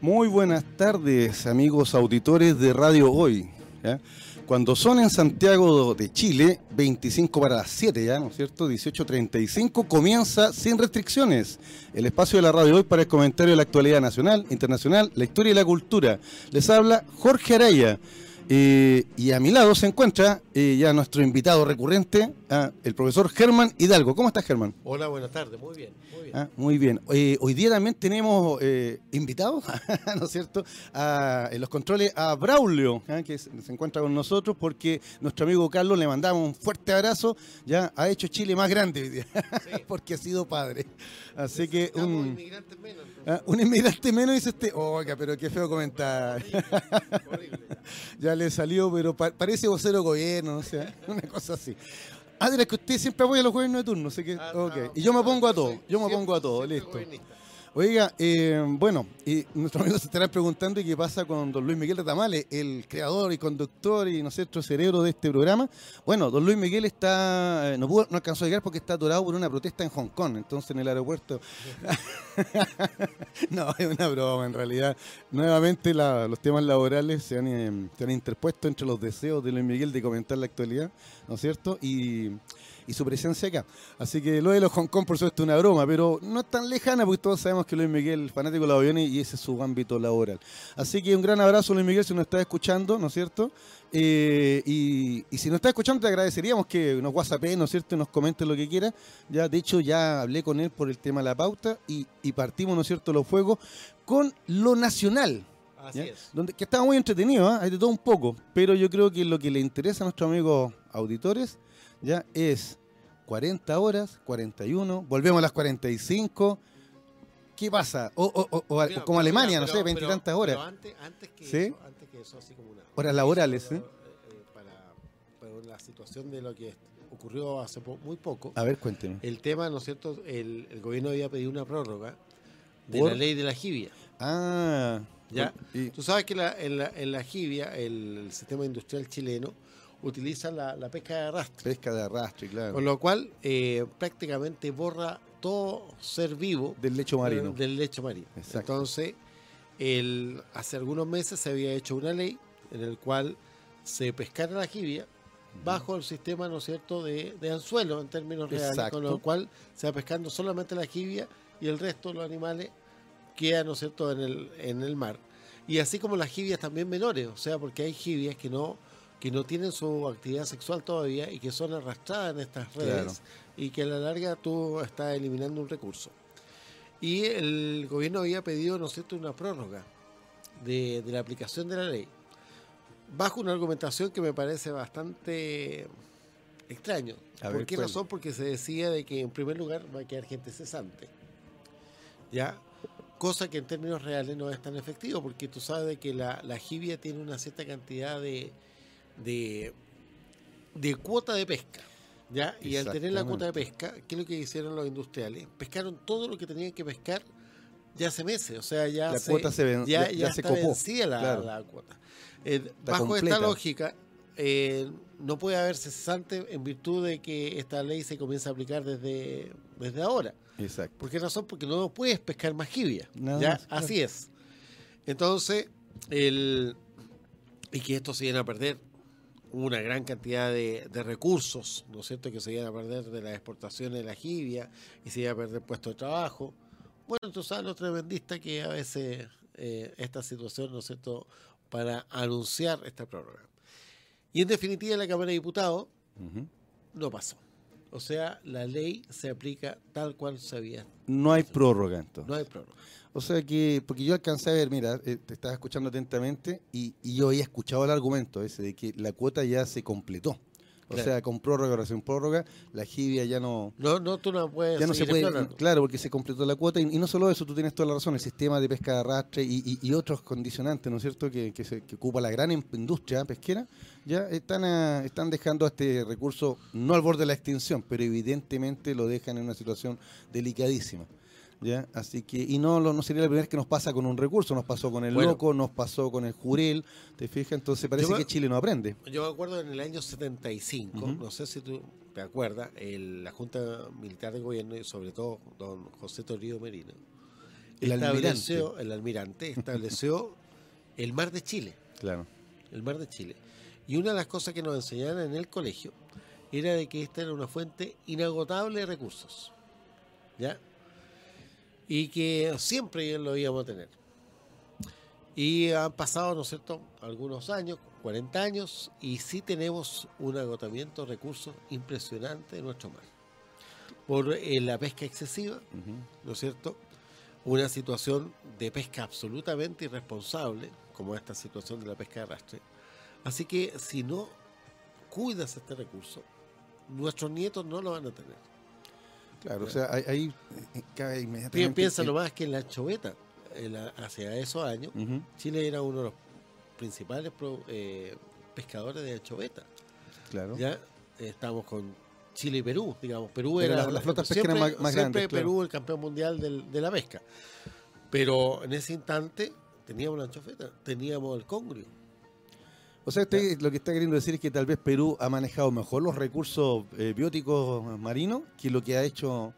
Muy buenas tardes, amigos auditores de Radio Hoy. Cuando son en Santiago de Chile, 25 para las 7 ya, ¿no es cierto? 18.35, comienza sin restricciones el espacio de la Radio Hoy para el comentario de la actualidad nacional, internacional, la historia y la cultura. Les habla Jorge Araya. Eh, y a mi lado se encuentra eh, ya nuestro invitado recurrente, ah, el profesor Germán Hidalgo. ¿Cómo estás, Germán? Hola, buenas tardes, muy bien, muy bien. Ah, muy bien. Eh, hoy día también tenemos eh, invitados, ¿no es cierto?, a- en los controles a Braulio, ¿ah? que se, encuentra con nosotros porque nuestro amigo Carlos le mandamos un fuerte abrazo. Ya ha hecho Chile más grande hoy día, porque ha sido padre. Así que un, inmigrantes menos. Ah, un inmigrante menos dice este. Oiga, pero qué feo comentar. Horrible. ya le salió, pero pa- parece vocero gobierno, no sé, una cosa así. Ah, la que usted siempre apoya a los gobiernos de turno, así que, Ah, ok. no, Y yo me pongo a todo, yo me pongo a todo, listo. gobernista. Oiga, eh, bueno, y nuestros amigos se estarán preguntando qué pasa con don Luis Miguel Retamales, el creador y conductor y nuestro cerebro de este programa. Bueno, don Luis Miguel está, eh, no, alcanzó a llegar porque está atorado por una protesta en Hong Kong, entonces en el aeropuerto. no, es una broma en realidad. Nuevamente los temas laborales eh, se han interpuesto entre los deseos de Luis Miguel de comentar la actualidad, ¿no es cierto? Y, y su presencia acá. Así que lo de los Hong Kong, por supuesto, es una broma, pero no es tan lejana porque todos sabemos que Luis Miguel es fanático de los aviones y ese es su ámbito laboral. Así que un gran abrazo, Luis Miguel, si nos está escuchando, ¿no es cierto? Eh, y, y si nos está escuchando, te agradeceríamos que nos whatsappee, ¿no es cierto? Nos comente lo que quiera. Ya, de hecho, ya hablé con él por el tema de la pauta y, y partimos, ¿no es cierto?, los fuegos con lo nacional. Así es. Donde, que estaba muy entretenido, ¿ah? hay de todo un poco, pero yo creo que lo que le interesa a nuestros amigos auditores ya es 40 horas, 41, volvemos a las 45. ¿Qué pasa? O, o- o- o a- Mira, como Alemania, no sé, veintitantas horas. Pero antes, antes que ¿Sí? eso, antes que eso, así como una. Horas laborales, eh, ¿sí? eh, para, para la situación de lo que ocurrió hace po- muy poco. A ver, cuénteme. El tema, ¿no es cierto? El, el gobierno había pedido una prórroga de ¿Por? la ley de la jibia. Ah, Ya. y- Tú sabes que la- en, la, en la jibia, el, el sistema industrial chileno utiliza la, la pesca de arrastre. pesca de arrastre, claro. Con lo cual, eh, prácticamente borra todo ser vivo Del lecho marino. del lecho marino. Exacto. Entonces, el, hace algunos meses se había hecho una ley en el cual se pescara la jibia bajo el sistema, ¿no es cierto?, de, de anzuelo en términos reales, Exacto. con lo cual se va pescando solamente la jibia y el resto de los animales quedan, ¿no es cierto?, en el, en el mar. Y así como las jibias también menores, o sea, porque hay jibias que no que no tienen su actividad sexual todavía y que son arrastradas en estas redes Claro. y que a la larga tú estás eliminando un recurso. Y el gobierno había pedido, ¿no es cierto?, una prórroga de, de la aplicación de la ley, bajo una argumentación que me parece bastante extraño. A ¿Por ver, qué ¿cuál? razón? Porque se decía de que en primer lugar va a quedar gente cesante. ¿Ya? Cosa que en términos reales no es tan efectivo, porque tú sabes de que la, la jibia tiene una cierta cantidad de, de, de cuota de pesca. ¿ya? Y al tener la cuota de pesca, ¿qué es lo que hicieron los industriales? Pescaron todo lo que tenían que pescar ya hace meses. O sea, ya, La se, cuota se ven- ya, ya- ya ya se está copó, vencida la, claro. la cuota. Eh, bajo completa. esta lógica, eh, no puede haber cesante en virtud de que esta ley se comienza a aplicar desde, desde ahora. Exacto. ¿Por qué razón? Porque no puedes pescar más jibia. Nada ¿ya? más, claro. Así es. Entonces, el, y que esto se iban a perder una gran cantidad de, de recursos, ¿no es cierto?, que se iban a perder de las exportaciones de la jibia y se iban a perder puestos de trabajo. Bueno, tú sabes lo tremendista que a veces eh, esta situación, ¿no es cierto?, para anunciar esta prórroga. Y en definitiva, la Cámara de Diputados no pasó. O sea, la ley se aplica tal cual se había. No hay prórroga entonces. No hay prórroga. O sea que, porque yo alcancé a ver, mira, eh, te estaba escuchando atentamente y, y yo había escuchado el argumento ese de que la cuota ya se completó. O Claro. sea, con prórroga, sin prórroga, la jibia ya no, No, no, tú no puedes. ya no se puede, explorando. claro, porque se completó la cuota y, y no solo eso, tú tienes toda la razón, el sistema de pesca de arrastre y, y- otros condicionantes, ¿no es cierto?, que, que, se- que ocupa la gran in- industria pesquera, ya están, a- están dejando a este recurso no al borde de la extinción, pero evidentemente lo dejan en una situación delicadísima. ¿Ya? Así que, y no, no sería la primera vez que nos pasa con un recurso, nos pasó con el Bueno. loco, nos pasó con el jurel, ¿te fijas? Entonces parece me- que Chile no aprende. Yo me acuerdo en el año 75, Ujú. no sé si tú te acuerdas, el- la Junta Militar de Gobierno y sobre todo don José Torrido Merino, El estableció, el almirante estableció el mar de Chile. Claro. El mar de Chile. Y una de las cosas que nos enseñaban en el colegio era de que esta era una fuente inagotable de recursos. ¿Ya? Y que siempre lo íbamos a tener. Y han pasado, ¿no es cierto?, algunos años, 40 años, y sí tenemos un agotamiento de recursos impresionante en nuestro mar. Por eh, la pesca excesiva, ¿no es cierto? Una situación de pesca absolutamente irresponsable, como esta situación de la pesca de arrastre. Así que si no cuidas este recurso, nuestros nietos no lo van a tener. Claro, o sea, ahí eh, cae inmediatamente. Piensa nomás que en la choveta, hacia esos años, Chile era uno de los principales eh, pescadores de anchoveta. Claro. Ya estamos con Chile y Perú, digamos. Perú era, la, flota pesquera más, más siempre Perú el campeón mundial de la pesca. Pero en ese instante teníamos la anchoveta, teníamos el congrio. O sea, usted lo que está queriendo decir es que tal vez Perú ha manejado mejor los recursos eh, bióticos marinos que lo que ha hecho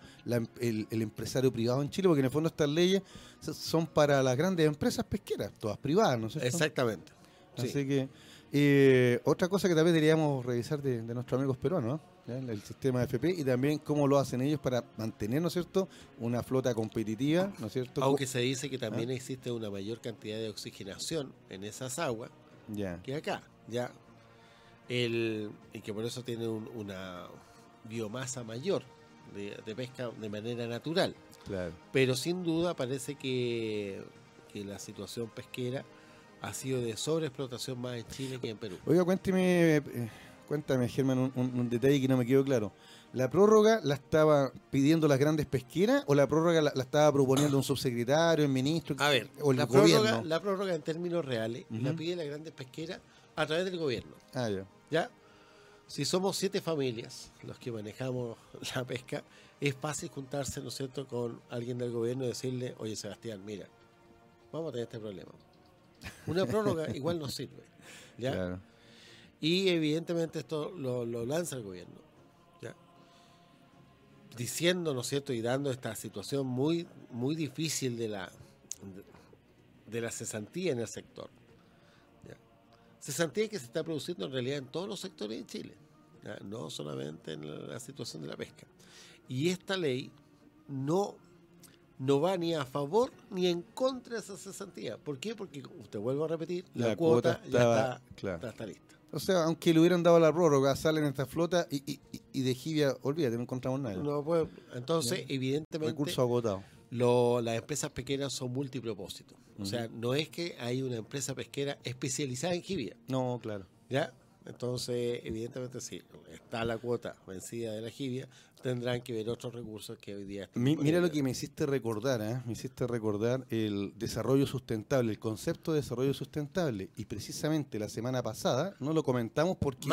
el, empresario privado en Chile, porque en el fondo estas leyes son para las grandes empresas pesqueras, todas privadas, ¿no es cierto? Exactamente. Así que eh, otra cosa que tal vez deberíamos revisar de, nuestros amigos peruanos, el sistema de FP y también cómo lo hacen ellos para mantener, ¿no es cierto?, una flota competitiva, ¿no es cierto? Aunque se dice que también ¿Ah? existe una mayor cantidad de oxigenación en esas aguas que acá, ya. El, y que por eso tiene una biomasa mayor de, pesca de manera natural. Claro. Pero sin duda parece que, que la situación pesquera ha sido de sobreexplotación más en Chile que en Perú. Oiga, cuénteme, eh, cuéntame, Germán, un, detalle que no me quedó claro. ¿La prórroga la estaba pidiendo las grandes pesqueras o la prórroga la, estaba proponiendo un subsecretario, el ministro a ver, o el la gobierno? Prórroga, la prórroga en términos reales la pide la grandes pesqueras a través del gobierno. Ah, ya. ¿Ya? Si somos siete familias los que manejamos la pesca, es fácil juntarse, ¿no es cierto?, con alguien del gobierno y decirle, oye, Sebastián, mira, vamos a tener este problema. Una prórroga igual nos sirve. ¿ya? Y evidentemente esto lo, lanza el gobierno. ¿ya? Diciendo, ¿no es cierto?, y dando esta situación muy, muy difícil de la, de la cesantía en el sector cesantía que se está produciendo en realidad en todos los sectores de Chile, no solamente en la situación de la pesca. Y esta ley no, no va ni a favor ni en contra de esa cesantía. ¿Por qué? Porque, usted vuelvo a repetir, la, cuota, ya está, lista. O sea, aunque le hubieran dado la prórroga, salen esta flota y, y, de Jivia, olvídate, no encontramos nada. No, pues, entonces, evidentemente. Recurso agotado las empresas pesqueras son multipropósitos. O sea, no es que hay una empresa pesquera especializada en jibia. No, claro. ¿Ya? Entonces, evidentemente sí, está la cuota vencida de la jibia, tendrán que ver otros recursos que hoy día... mira lo que me hiciste recordar, ¿eh? me hiciste recordar el desarrollo sustentable, el concepto de desarrollo sustentable. Y precisamente la semana pasada no lo comentamos porque,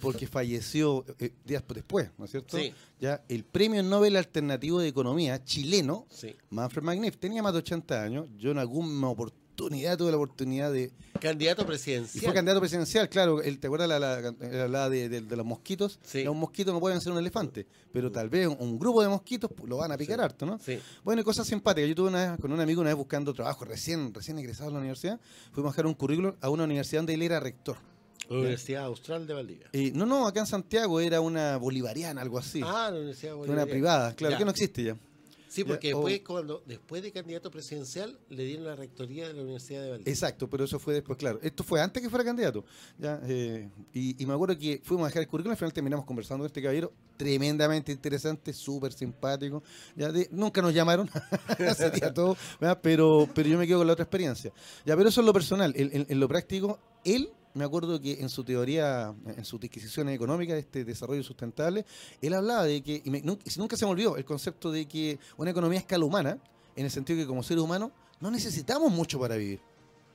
porque falleció eh, días después, ¿no es cierto? Sí. Ya el premio Nobel Alternativo de Economía chileno, Manfred Magnif, tenía más de 80 años. Yo en algún oportunidad oportunidad, tuve la oportunidad de... Candidato presidencial. Y fue candidato presidencial, claro. ¿Te acuerdas la, la, de, los mosquitos? Sí. Los mosquitos no pueden ser un elefante, pero tal vez un, grupo de mosquitos lo van a picar harto, ¿no? Sí. Bueno, y cosas simpáticas. Yo tuve una con un amigo una vez buscando trabajo, recién, recién egresado de la universidad. Fuimos a dejar un currículum a una universidad donde él era rector. Universidad Austral de Valdivia. Y, no, no, acá en Santiago era una bolivariana, algo así. Ah, la Universidad Bolivariana. Una privada, claro, que no existe ya. Sí, porque después, cuando, después de candidato presidencial le dieron la rectoría de la Universidad de Valdivia. Exacto, pero eso fue después, claro. Esto fue antes que fuera candidato. ¿ya? Eh, y, me acuerdo que fuimos a dejar el currículum, al final terminamos conversando con este caballero, tremendamente interesante, súper simpático. ¿ya? nunca nos llamaron, sería todo, pero, pero yo me quedo con la otra experiencia. Ya, pero eso es lo personal. en lo práctico, él me acuerdo que en su teoría, en sus disquisiciones económicas de este desarrollo sustentable, él hablaba de que, y nunca, se me olvidó, el concepto de que una economía escala humana, en el sentido que como seres humanos no necesitamos mucho para vivir.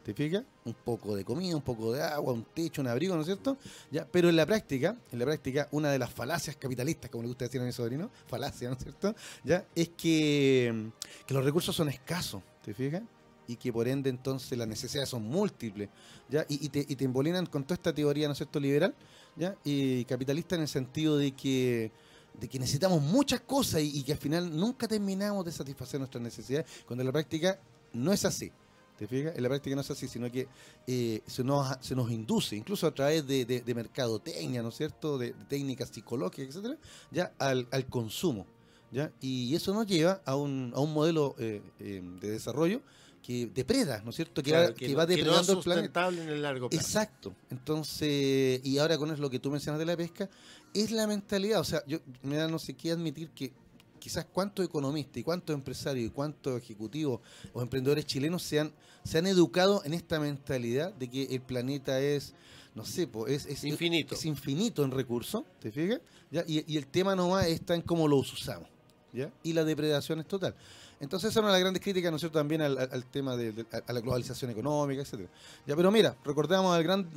¿Te fijas? Un poco de comida, un poco de agua, un techo, un abrigo, ¿no es cierto? ¿Ya? Pero en la práctica, en la práctica, una de las falacias capitalistas, como le gusta decir a mi sobrino, falacia, ¿no es cierto? ¿Ya? Es que, que los recursos son escasos, ¿te fijas? Y que por ende entonces las necesidades son múltiples, ¿ya? Y, te, y te con toda esta teoría, ¿no es cierto?, liberal, ¿ya? Y capitalista en el sentido de que de que necesitamos muchas cosas y, y que al final nunca terminamos de satisfacer nuestras necesidades, cuando en la práctica no es así. ¿Te fijas? En la práctica no es así, sino que eh, se, nos, se nos induce, incluso a través de, de, de mercadotecnia, ¿no es cierto?, de, de técnicas psicológicas, etcétera, ya al, al consumo. ¿ya? Y eso nos lleva a un, a un modelo eh, eh, de desarrollo que depreda, ¿no es cierto?, que, Claro, va, que no- va que no es depredando el planeta. en el largo plazo. Exacto. Entonces, y ahora con eso lo que tú mencionas de la pesca, es la mentalidad. O sea, yo me da no sé qué admitir que quizás cuántos economistas y cuántos empresarios y cuántos ejecutivos o emprendedores chilenos se han, se han educado en esta mentalidad de que el planeta es, no sé, es, es Infinito. Es infinito en recursos, ¿te fijas? ¿Ya? Y, y el tema nomás está en cómo los usamos. ¿ya? Y la depredación es total. Entonces, esa es una de las grandes críticas, ¿no es cierto?, también al, tema de, a la globalización económica, etcétera. Ya, pero mira, recordamos al gran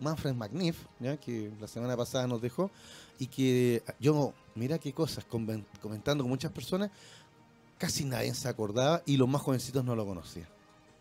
Manfred Magnif, ¿ya? que la semana pasada nos dejó, y que yo, mira qué cosas, comentando con muchas personas, casi nadie se acordaba y los más jovencitos no lo conocían.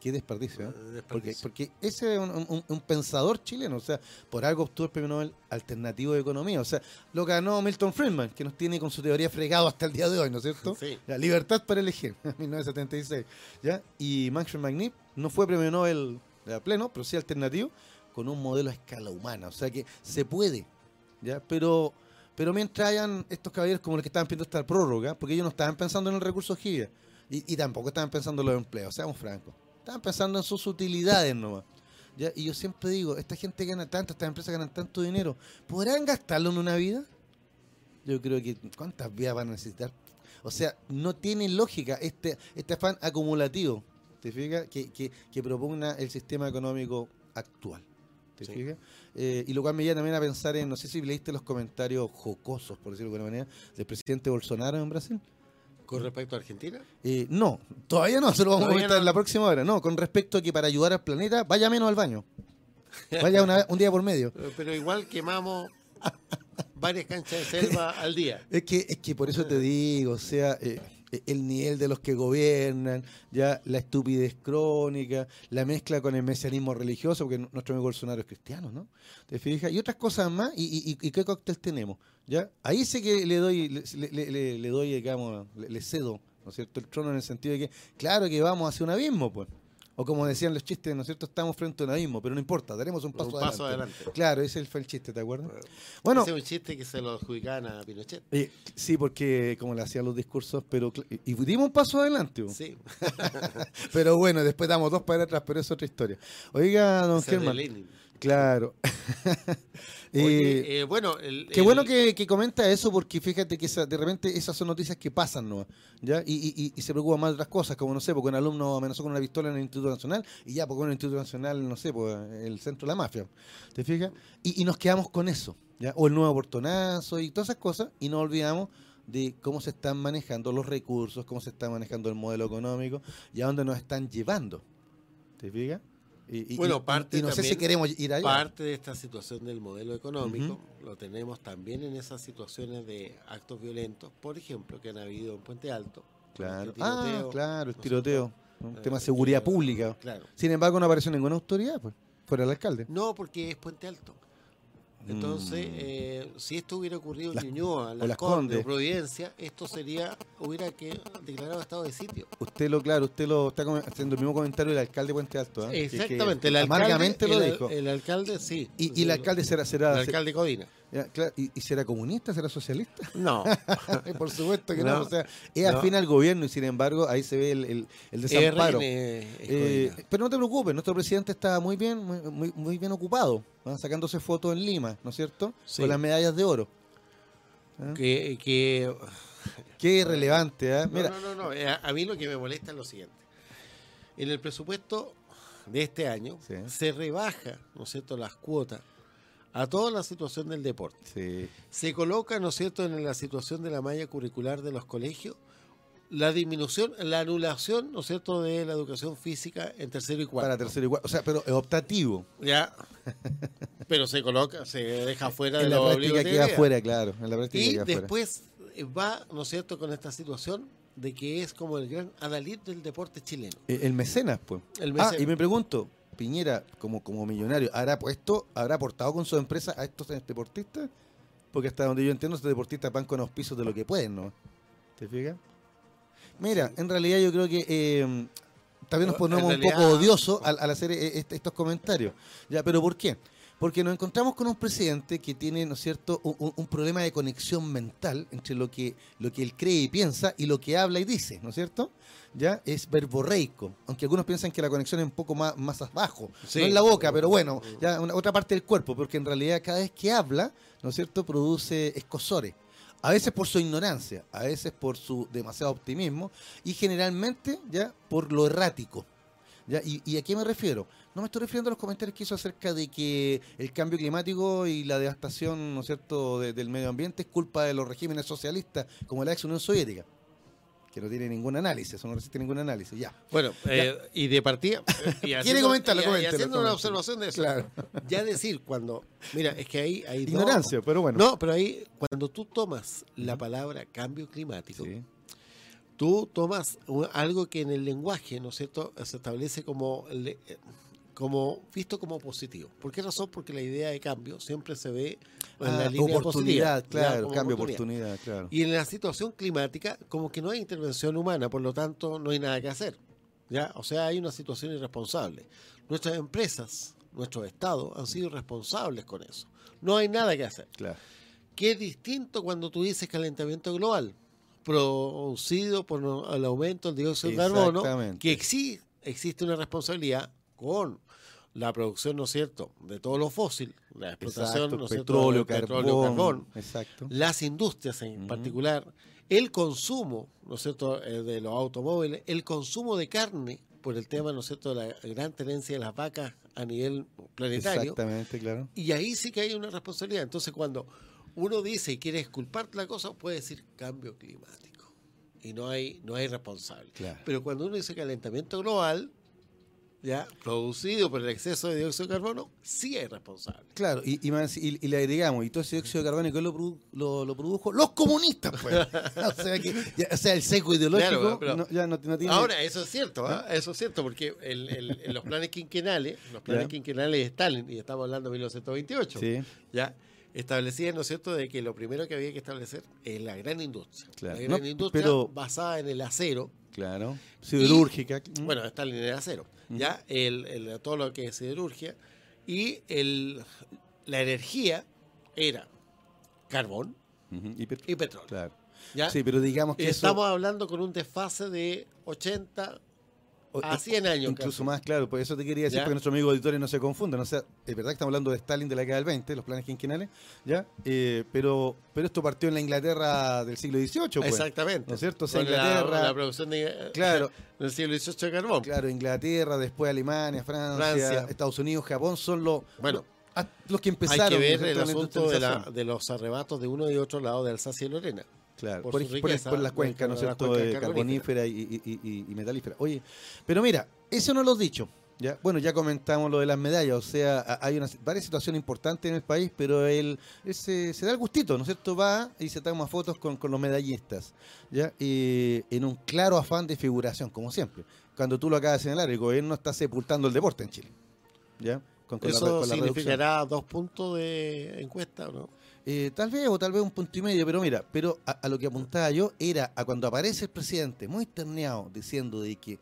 Qué desperdicio, ¿eh? Porque, Desperdicio. porque ese es un, un- un pensador chileno, o sea, por algo obtuvo el premio Nobel alternativo de economía, o sea, lo ganó Milton Friedman, que nos tiene con su teoría fregado hasta el día de hoy, ¿no es cierto? Sí. La libertad para elegir, 1976, ¿ya? Y Manfred Magnif no fue premio Nobel a pleno, pero sí alternativo, con un modelo a escala humana, o sea que se puede, ¿ya? Pero, pero mientras hayan estos caballeros como los que estaban pidiendo esta prórroga, porque ellos no estaban pensando en el recurso GIA, y, y tampoco estaban pensando en los empleos, seamos francos, estaban pensando en sus utilidades nomás. ¿ya? Y yo siempre digo, esta gente gana tanto, estas empresas ganan tanto dinero, ¿podrán gastarlo en una vida? Yo creo que ¿cuántas vidas van a necesitar? O sea, no tiene lógica este, este afán acumulativo, ¿te fijas? Que, que, que propugna el sistema económico actual. ¿Te Sí. fijas? Eh, y lo cual me lleva también a pensar en, no sé si leíste los comentarios jocosos, por decirlo de alguna manera, del presidente Bolsonaro en Brasil. Con respecto a Argentina, Eh, no, todavía no, se lo vamos a comentar no. en la próxima hora. No, con respecto a que para ayudar al planeta, vaya menos al baño. Vaya una- un día por medio. pero igual quemamos varias canchas de selva al día. Es que, es que por eso te digo, o sea, eh, el nivel de los que gobiernan, ya la estupidez crónica, la mezcla con el mesianismo religioso, porque nuestro amigo Bolsonaro es cristiano, ¿no? ¿Te fijas? Y otras cosas más, y, y- y- qué cóctel tenemos, ¿ya? Ahí sí que le doy, le, le- le- le doy, digamos, le cedo, ¿no es cierto?, el trono en el sentido de que, claro que vamos hacia un abismo, pues. O como decían los chistes, ¿no es cierto?, estamos frente a un abismo, pero no importa, daremos un paso, Un paso adelante. adelante. Claro, ese fue el chiste, ¿te acuerdas? Bueno, Ese es un chiste que se lo adjudicaban a Pinochet. eh, sí, porque como le hacían los discursos, pero y dimos un paso adelante. Sí, Pero bueno, después damos dos para atrás, pero es otra historia. Oiga, don Germán. Claro. Eh, Oye, eh, bueno, el- Qué el- bueno que, que comenta eso porque fíjate que esa- de repente esas son noticias que pasan, ¿no? ¿Ya? Y, y- y- y se preocupa más de otras cosas, como no sé, porque un alumno amenazó con una pistola en el Instituto Nacional y ya, porque en el Instituto Nacional, no sé, pues el centro de la mafia. ¿Te fijas? Y, y nos quedamos con eso, ¿ya? O el nuevo portonazo y todas esas cosas y no olvidamos de cómo se están manejando los recursos, cómo se está manejando el modelo económico y a dónde nos están llevando. ¿Te fijas? Y, y- Bueno, parte y no sé si queremos ir allá. Parte de esta situación del modelo económico lo tenemos también en esas situaciones de actos violentos, por ejemplo, que han habido en Puente Alto. Claro. este Ah, tiroteo, claro, el ¿no es tiroteo. Un Eh, tema de seguridad pública. Claro. Sin embargo, no apareció ninguna autoridad, pues. Fuera el alcalde. No, porque es Puente Alto. Entonces, Mm. eh, si esto hubiera ocurrido en Ñuñoa, Las Las Condes Condes. o Providencia, esto sería, hubiera que declarado estado de sitio. Usted lo, claro, usted lo está haciendo el mismo comentario del alcalde de Puente Alto. ¿eh? Que- que Exactamente, el alcalde, amargamente lo el, dijo. el alcalde sí. y, y el alcalde será, será, El alcalde Codina. Y, y será comunista, será socialista. No, Por supuesto que no. No, o sea, es no. afín al gobierno y sin embargo ahí se ve el, el, el desamparo. Eh, pero no te preocupes, nuestro presidente está muy bien, muy, bien ocupado, ¿ah? sacándose fotos en Lima, ¿no es cierto? Sí. Con las medallas de oro. ¿ah? que, que Qué relevante, ¿ah? No, Mira, no, no, no. Eh, A, a mí lo que me molesta es lo siguiente. En el presupuesto de este año Sí. se rebaja, ¿no es cierto?, las cuotas a toda la situación del deporte. sí. Se coloca, ¿no es cierto?, en la situación de la malla curricular de los colegios la disminución, la anulación, ¿no es cierto?, de la educación física en tercero y cuarto. para tercero y cuarto. O sea, pero es optativo. Ya. Pero se coloca, se deja fuera de En la la práctica queda afuera, claro. En la práctica Y queda después eh, va, ¿no es cierto?, con esta situación de que es como el gran adalid del deporte chileno. Eh, El mecenas, pues. El Ah, mecenas. y me pregunto, Piñera, como, como millonario, ¿habrá puesto, habrá aportado con su empresa a estos deportistas? porque hasta donde yo entiendo, estos deportistas van con auspicios de lo que pueden, ¿no? ¿Te fijas? Mira, en realidad yo creo que eh, también nos ponemos un poco odiosos al, al hacer eh, este- estos comentarios. ¿Ya? ¿Pero por qué? Porque nos encontramos con un presidente que tiene, ¿no es cierto?, un, problema de conexión mental entre lo que, lo que él cree y piensa y lo que habla y dice, ¿no es cierto? Ya es verborreico, aunque algunos piensan que la conexión es un poco más, más abajo, Sí. no en la boca, pero bueno, ya una, otra parte del cuerpo, porque en realidad cada vez que habla, ¿no es cierto?, produce escosores. A veces por su ignorancia, a veces por su demasiado optimismo y generalmente ya por lo errático. ¿ya? ¿Y, y a qué me refiero? No me estoy refiriendo a los comentarios que hizo acerca de que el cambio climático y la devastación ¿no es cierto? de- del medio ambiente es culpa de los regímenes socialistas como la ex Unión Soviética, que no tiene ningún análisis, eso no resiste ningún análisis. Ya. Bueno, eh, y de partida. y haciendo- comentarlo? y- y haciendo una observación de eso. Claro. Ya decir, cuando. Mira, es que ahí hay. dos- Ignorancia, pero bueno. No, pero ahí, cuando tú tomas la palabra cambio climático, Sí. tú tomas algo que en el lenguaje, ¿no es cierto?, se establece como, le- como visto como positivo. ¿Por qué razón? Porque la idea de cambio siempre se ve en Ah, la línea oportunidad, positiva, claro, cambio oportunidad, claro. Y en la situación climática, como que no hay intervención humana, por lo tanto, no hay nada que hacer. ¿ya? O sea, hay una situación irresponsable. Nuestras empresas, nuestros estados han sido responsables con eso. No hay nada que hacer. claro. ¿Qué es distinto cuando tú dices calentamiento global? Producido por el aumento del dióxido de carbono, que exi- existe una responsabilidad con la producción, ¿no es cierto?, de todos los fósiles, la explotación, Exacto, ¿no es cierto?, petróleo, carbón, carbón, Exacto. las industrias en particular, el consumo, ¿no es cierto?, eh, de los automóviles, el consumo de carne por el tema, ¿no es cierto?, de la gran tenencia de las vacas a nivel planetario. Exactamente, claro. Y ahí sí que hay una responsabilidad. Entonces, cuando uno dice y quiere esculparte la cosa, puede decir cambio climático. Y no hay, no hay responsable. Claro. Pero cuando uno dice calentamiento global, ya producido por el exceso de dióxido de carbono, sí hay responsable. Claro, y, y, más- y- y le agregamos, y todo ese dióxido de carbono, ¿quién lo, produ- lo, lo produjo? Los comunistas, pues. o, sea que, ya- o sea, el seco ideológico Claro, pero- no, ya no, no tiene... Ahora, eso es cierto, ¿ah? eso es cierto, porque el- el- en los planes quinquenales, los planes Ya. quinquenales de Stalin, y estamos hablando de 1928, Sí, ya establecían, ¿no es cierto?, de que lo primero que había que establecer es la gran industria. Claro. La gran No, industria pero- basada en el acero. claro. Siderúrgica. Bueno, Stalin era acero, ya el, el- todo lo que es siderurgia. Y el, la energía era carbón y pet- y petróleo. Claro. ¿ya? Sí, pero digamos que Estamos eso... hablando con un desfase de 80 o- a 100 años. Incluso casi. más claro, por eso te quería decir, para que nuestros amigos auditores no se confundan. O sea, es verdad que estamos hablando de Stalin de la década del 20, los planes quinquenales, ¿ya? Eh, pero, pero esto partió en la Inglaterra del siglo XVIII, pues. Exactamente. ¿No es cierto? O sea, Con la- Inglaterra- La, producción de, Claro. del siglo XVIII de carbón. Claro, Inglaterra, después Alemania, Francia, Francia. Estados Unidos, Japón son los, Bueno, los, los que Hay empezaron que ¿no es ver el asunto de, la- industrialización. de los arrebatos de uno y otro lado de Alsacia y Lorena. Claro, por por, por- las cuencas, ¿no es cierto? carbonífera y, y- y- y- y metalífera. Oye, pero mira, eso no lo has dicho. ¿ya? Bueno, ya comentamos lo de las medallas, o sea, hay una, varias situaciones importantes en el país, pero él, él se, se da el gustito, ¿no es cierto? Va y se toma fotos con, con los medallistas, ¿ya? Eh, en un claro afán de figuración, como siempre. Cuando tú lo acabas de señalar, el gobierno está sepultando el deporte en Chile, ¿ya? Con, con ¿Eso con la reducción. significará dos puntos de encuesta o no? Eh, tal vez, o tal vez un punto y medio, pero mira, pero a, lo que apuntaba yo era a cuando aparece el presidente muy terneado diciendo de que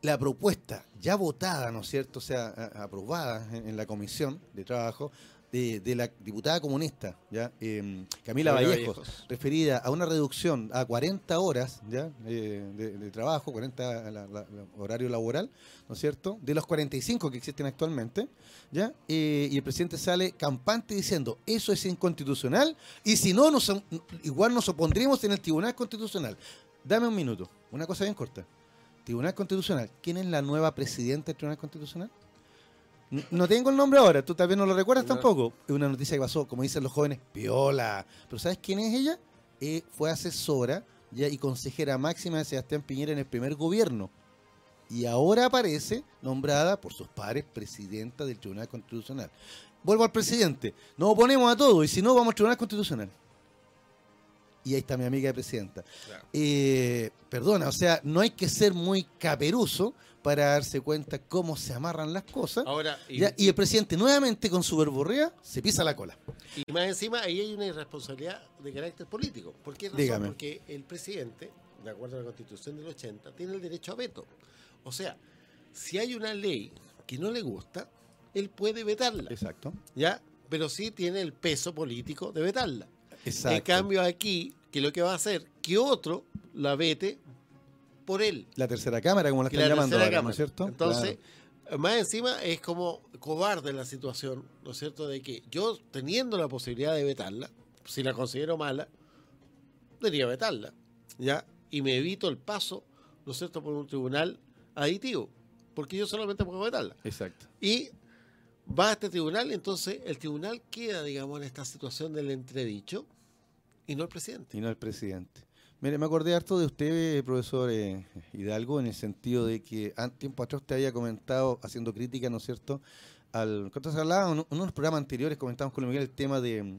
la propuesta ya votada, ¿no es cierto? O sea, aprobada en la comisión de trabajo de, de la diputada comunista, ¿ya? Em, Camila Vallejos, Vallejos. referida a una reducción a 40 horas ¿ya? Eh, de, de trabajo, 40 la- horario laboral, ¿no es cierto? De los 45 que existen actualmente, ¿ya? Eh, y el presidente sale campante diciendo, eso es inconstitucional, y si no, nos, igual nos opondríamos en el Tribunal Constitucional. Dame un minuto, una cosa bien corta. Tribunal Constitucional, ¿quién es la nueva presidenta del Tribunal Constitucional? No tengo el nombre ahora, tú también no lo recuerdas No. tampoco. Es una noticia que pasó, como dicen los jóvenes, piola. Pero ¿sabes quién es ella? Eh, fue asesora ya, y consejera máxima de Sebastián Piñera en el primer gobierno. Y ahora aparece nombrada por sus pares presidenta del Tribunal Constitucional. Vuelvo al presidente. Nos oponemos a todo y si no, vamos al Tribunal Constitucional. y ahí está mi amiga presidenta. Claro. Eh, perdona, o sea, no hay que ser muy caperuso para darse cuenta cómo se amarran las cosas. Ahora, y, ¿ya? Y el presidente nuevamente con su verborrea se pisa la cola. y más encima, ahí hay una irresponsabilidad de carácter político. ¿Por qué razón? Dígame. Porque el presidente, de acuerdo a la Constitución del 80, tiene el derecho a veto. O sea, si hay una ley que no le gusta, él puede vetarla, Exacto. ¿ya? Pero sí tiene el peso político de vetarla. Exacto. En cambio, aquí, que lo que va a hacer, que otro la vete por él. la tercera cámara, como la están la llamando tercera ahora, ¿no es cámara. cierto? Entonces, más encima es como cobarde la situación, ¿no es cierto? De que yo teniendo la posibilidad de vetarla, si la considero mala, debería vetarla, ¿ya? Y me evito el paso, ¿no es cierto?, por un tribunal aditivo, porque yo solamente puedo vetarla. Exacto. Y va a este tribunal, entonces el tribunal queda, digamos, en esta situación del entredicho y no el presidente. Y no el presidente. Mire, me acordé harto de usted, profesor eh, Hidalgo, en el sentido de que tiempo atrás usted había comentado, haciendo crítica, ¿no es cierto? Al, cuando se hablaba en uno de los programas anteriores, comentamos con Miguel el tema de,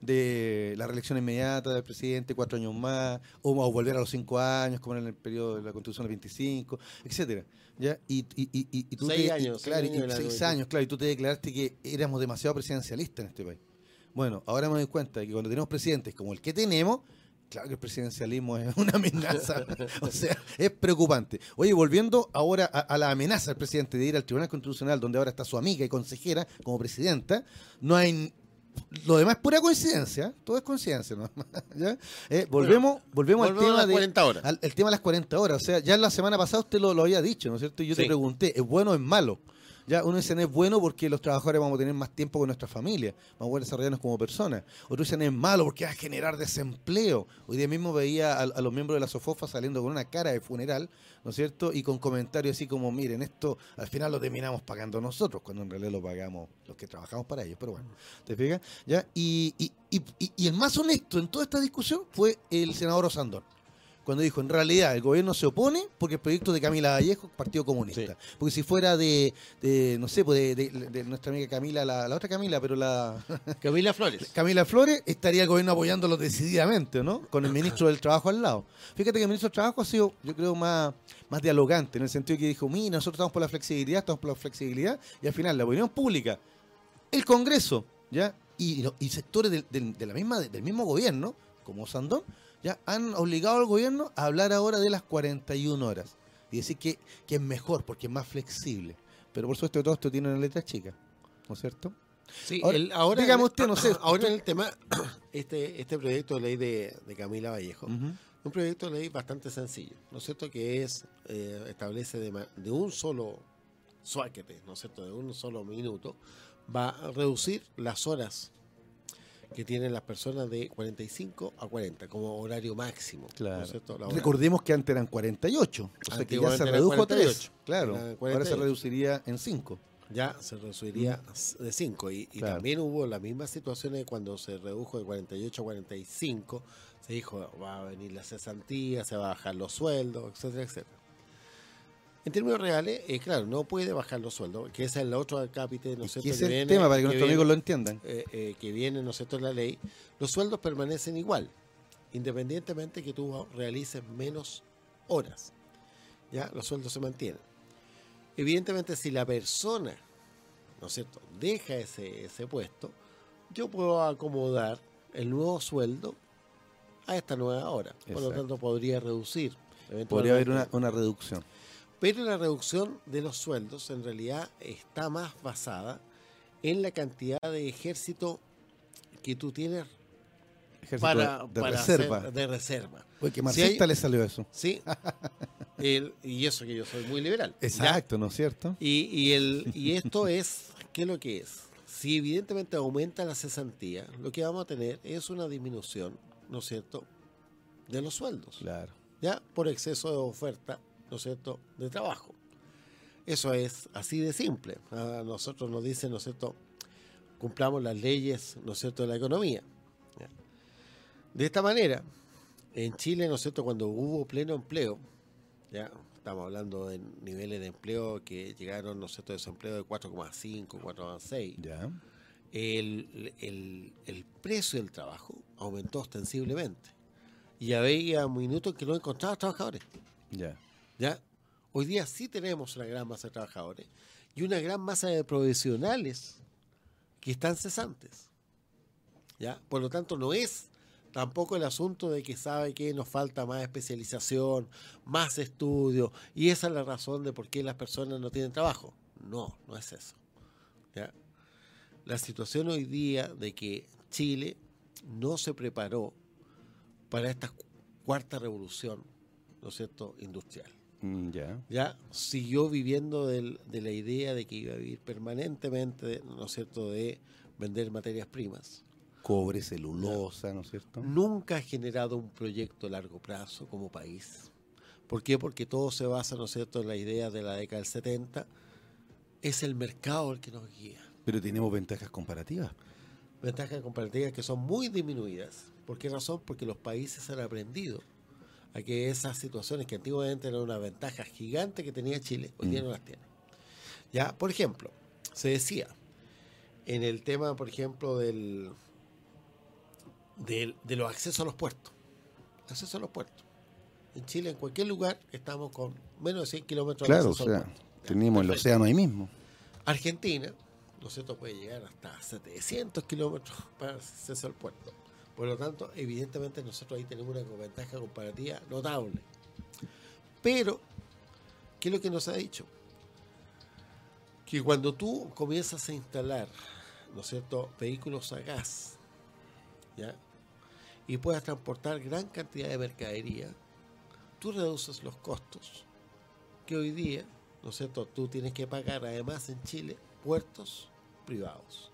de la reelección inmediata del presidente, cuatro años más, o, o volver a los cinco años, como en el periodo de la Constitución del 25, etcétera. ¿Ya? Y, y, y, y- tú Seis te- años, claro, seis años, claro, y tú te declaraste que éramos demasiado presidencialistas en este país. Bueno, ahora me doy cuenta de que cuando tenemos presidentes como el que tenemos, claro que el presidencialismo es una amenaza. o sea, es preocupante. Oye, volviendo ahora a, a la amenaza del presidente de ir al Tribunal Constitucional, donde ahora está su amiga y consejera como presidenta, no hay. Lo demás es pura coincidencia, todo es coincidencia. ¿no? ¿Ya? Eh, volvemos volvemos, al Volvemos a tema las de, 40 horas. al- el tema de las 40 horas. O sea, ya la semana pasada usted lo, lo había dicho, ¿no es cierto? Y yo te pregunté, ¿es bueno o es malo? Ya uno dice, no es bueno porque los trabajadores vamos a tener más tiempo con nuestra familia, vamos a desarrollarnos como personas. Otros dicen, es malo porque va a generar desempleo. Hoy día mismo veía a, los miembros de la SOFOFA saliendo con una cara de funeral, ¿no es cierto? Y con comentarios así como, miren, esto al final lo terminamos pagando nosotros, cuando en realidad lo pagamos los que trabajamos para ellos. Pero bueno, ¿te fijas? ¿Ya? Y, y, y- y el más honesto en toda esta discusión fue el senador Osandón cuando dijo, en realidad el gobierno se opone porque el proyecto de Camila Vallejo, Partido Comunista. Porque si fuera de, de, no sé, pues de, de- de nuestra amiga Camila, la, la otra Camila, pero la Camila Flores. Camila Flores, estaría el gobierno apoyándolo decididamente, ¿no? Con el ministro del Trabajo al lado. Fíjate que el ministro del Trabajo ha sido, yo creo, más, más dialogante, en el sentido que dijo, mira, nosotros estamos por la flexibilidad, estamos por la flexibilidad, y al final la opinión pública, el Congreso, ¿ya? Y, y sectores del, del- de la misma, del mismo gobierno, como Sandón, ya han obligado al gobierno a hablar ahora de las 41 horas. Y decir que, que es mejor, porque es más flexible. Pero por supuesto todo esto tiene una letra chica, ¿no es cierto? Sí, Ahora, el- ahora, dígame usted, no sé, Ahora usted- en el tema, este, este proyecto de ley de, de Camila Vallejo, un proyecto de ley bastante sencillo, ¿no es cierto? Que es, eh, establece de un solo suáquete, ¿no es cierto? De un solo minuto, va a reducir las horas que tienen las personas de 45 a 40 como horario máximo, ¿no Claro. es cierto? Recordemos que antes eran 48, o sea que ya se redujo a 3. 48. Claro, ahora se 48. reduciría en 5. ya se reduciría de 5. Y, y Claro. también hubo las mismas situaciones cuando se redujo de 48 a 45. Se dijo, va a venir la cesantía, se va a bajar los sueldos, etcétera, etcétera. En términos reales, eh, claro, no puede bajar los sueldos, que ese es el otro acápite, ¿no es cierto? ese que es el viene- tema para que que nuestros amigos lo entiendan. eh, eh, que viene, ¿no es cierto?, en la ley, los sueldos permanecen igual, independientemente que tú realices menos horas. ¿Ya? Los sueldos se mantienen. Evidentemente, si la persona, ¿no es cierto?, deja ese, ese puesto, yo puedo acomodar el nuevo sueldo a esta nueva hora. Por lo tanto, podría reducir. Podría haber una reducción. Pero la reducción de los sueldos en realidad está más basada en la cantidad de ejército que tú tienes para, de para reserva. hacer- de reserva. Oye, que Si marxista hay- le salió eso. ¿sí? El- y eso que yo soy muy liberal. ¿ya? Exacto, ¿no es cierto? Y, y, el, y esto es, ¿qué es lo que es? Si evidentemente aumenta la cesantía, lo que vamos a tener es una disminución, ¿no es cierto?, de los sueldos. Claro. ¿ya? Por exceso de oferta, ¿no es cierto?, de trabajo. Eso es así de simple. A nosotros nos dicen, ¿no es cierto?, cumplamos las leyes, ¿no es cierto?, de la economía. De esta manera, en Chile, ¿no es cierto?, cuando hubo pleno empleo, ya estamos hablando de niveles de empleo que llegaron, ¿no es cierto?, desempleo de 4,5, 4,6, Ya. el, el- el precio del trabajo aumentó ostensiblemente. y había minutos que no encontraba trabajadores. Ya. ¿Ya? Hoy día sí tenemos una gran masa de trabajadores y una gran masa de profesionales que están cesantes. ¿ya? Por lo tanto, no es tampoco el asunto de que sabe que nos falta más especialización, más estudio, y esa es la razón de por qué las personas no tienen trabajo. No, no es eso. ¿ya? La situación hoy día de que Chile no se preparó para esta cuarta revolución, ¿no es cierto?, industrial. Mm, ya. Ya siguió viviendo del- de la idea de que iba a vivir permanentemente, ¿no es cierto?, de vender materias primas. Cobre, celulosa, ¿no es cierto? Nunca ha generado un proyecto a largo plazo como país. ¿Por qué? Porque todo se basa, ¿no es cierto?, en la idea de la década del 70. Es el mercado el que nos guía. Pero tenemos ventajas comparativas. Ventajas comparativas que son muy disminuidas. ¿Por qué razón? Porque los países han aprendido a que esas situaciones que antiguamente eran una ventaja gigante que tenía Chile, hoy día Mm. no las tiene. Ya, por ejemplo, se decía en el tema, por ejemplo, del, del- de los accesos a los puertos. Acceso a los puertos. En Chile, en cualquier lugar, estamos con menos de 100 kilómetros de Claro, o acceso al sea, puerto. Tenemos el océano ahí mismo. Argentina, ¿no es cierto?, puede llegar hasta 700 kilómetros para acceso al puerto. Por lo tanto, evidentemente nosotros ahí tenemos una ventaja comparativa notable. Pero, ¿qué es lo que nos ha dicho? Que cuando tú comienzas a instalar, ¿no es cierto?, vehículos a gas, ¿ya? Y puedas transportar gran cantidad de mercadería, tú reduces los costos que hoy día, ¿no es cierto?, tú tienes que pagar además en Chile puertos privados.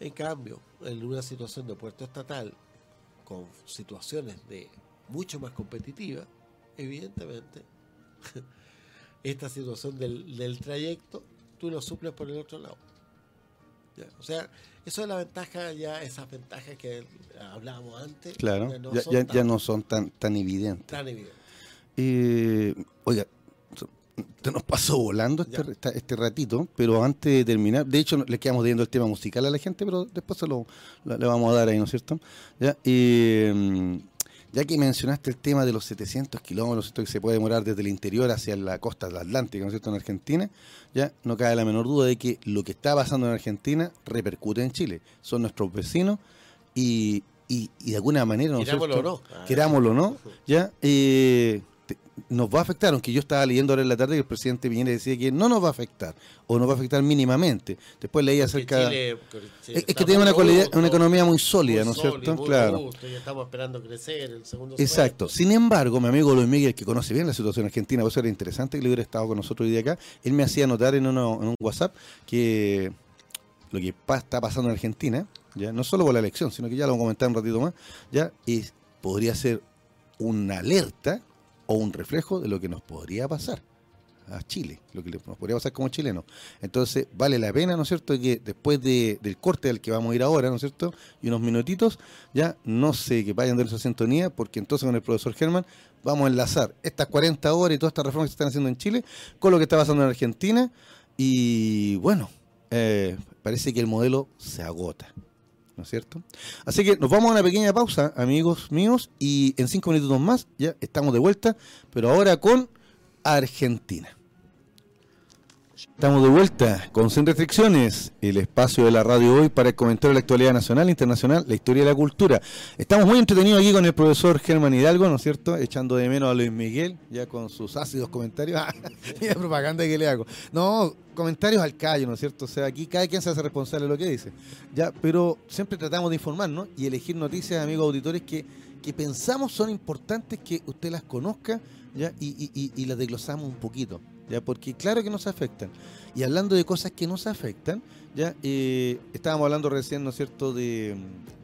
En cambio, en una situación de puerto estatal, con situaciones de mucho más competitivas, evidentemente, esta situación del, del trayecto, tú lo suples por el otro lado. Ya, O sea, eso es la ventaja, ya esas ventajas que hablábamos antes, Claro, ya no ya, son ya- tan- no son tan, tan evidentes. tan evidentes. Eh, oiga, se nos pasó volando este, esta- este ratito, pero antes de terminar, de hecho le quedamos viendo el tema musical a la gente, pero después se lo, lo- le vamos a dar ahí, ¿no es cierto? Ya, eh, ya que mencionaste el tema de los 700 kilómetros, ¿cierto? que se puede demorar desde el interior hacia la costa atlántica, ¿no es cierto?, en Argentina, ya no cabe la menor duda de que lo que está pasando en Argentina repercute en Chile. Son nuestros vecinos y, y- y de alguna manera, ¿no es Querámoslo o cierto? no. Querámoslo o no, ya eh, te- nos va a afectar, aunque yo estaba leyendo ahora en la tarde que el presidente Piñera decía que no nos va a afectar, o nos va a afectar mínimamente. Después leí acerca... Chile- Chile es, es que tiene una, robusto, una economía muy sólida, muy ¿no es cierto? muy Claro. robusto, y estamos esperando crecer el segundo Exacto. semestre. Sin embargo, mi amigo Luis Miguel, que conoce bien la situación argentina, por eso era interesante que le hubiera estado con nosotros hoy día acá, él me hacía notar en, uno- en un WhatsApp que lo que está pasando en Argentina, ya no solo por la elección, sino que ya lo vamos a comentar un ratito más, ya es, podría ser una alerta o un reflejo de lo que nos podría pasar a Chile, lo que nos podría pasar como chilenos. Entonces, vale la pena, ¿no es cierto?, que después de- del corte al que vamos a ir ahora, ¿no es cierto?, y unos minutitos, ya no sé que vayan de esa sintonía, porque entonces con el profesor Germán vamos a enlazar estas 40 horas y todas estas reformas que se están haciendo en Chile con lo que está pasando en Argentina. Y bueno, eh, parece que el modelo se agota. ¿No es cierto? Así que nos vamos a una pequeña pausa, amigos míos, y en cinco minutos más ya estamos de vuelta, pero ahora con Argentina. Estamos de vuelta con Sin Restricciones, el espacio de la radio hoy para de la actualidad nacional, internacional, la historia y la cultura. Estamos muy entretenidos aquí con el profesor Germán Hidalgo, ¿no es cierto? Echando de menos a Luis Miguel, ya con sus ácidos comentarios. Mira propaganda que le hago. No, comentarios al callo, ¿no es cierto? O sea, aquí cada quien se hace responsable de lo que dice. Ya, pero siempre tratamos de informarnos y elegir noticias, amigos auditores, que, que pensamos son importantes que usted las conozca ya y, y- y- y las desglosamos un poquito. ¿Ya? Porque claro que nos afectan. Y hablando de cosas que nos afectan, ya eh, estábamos hablando recién, ¿no es cierto?, de,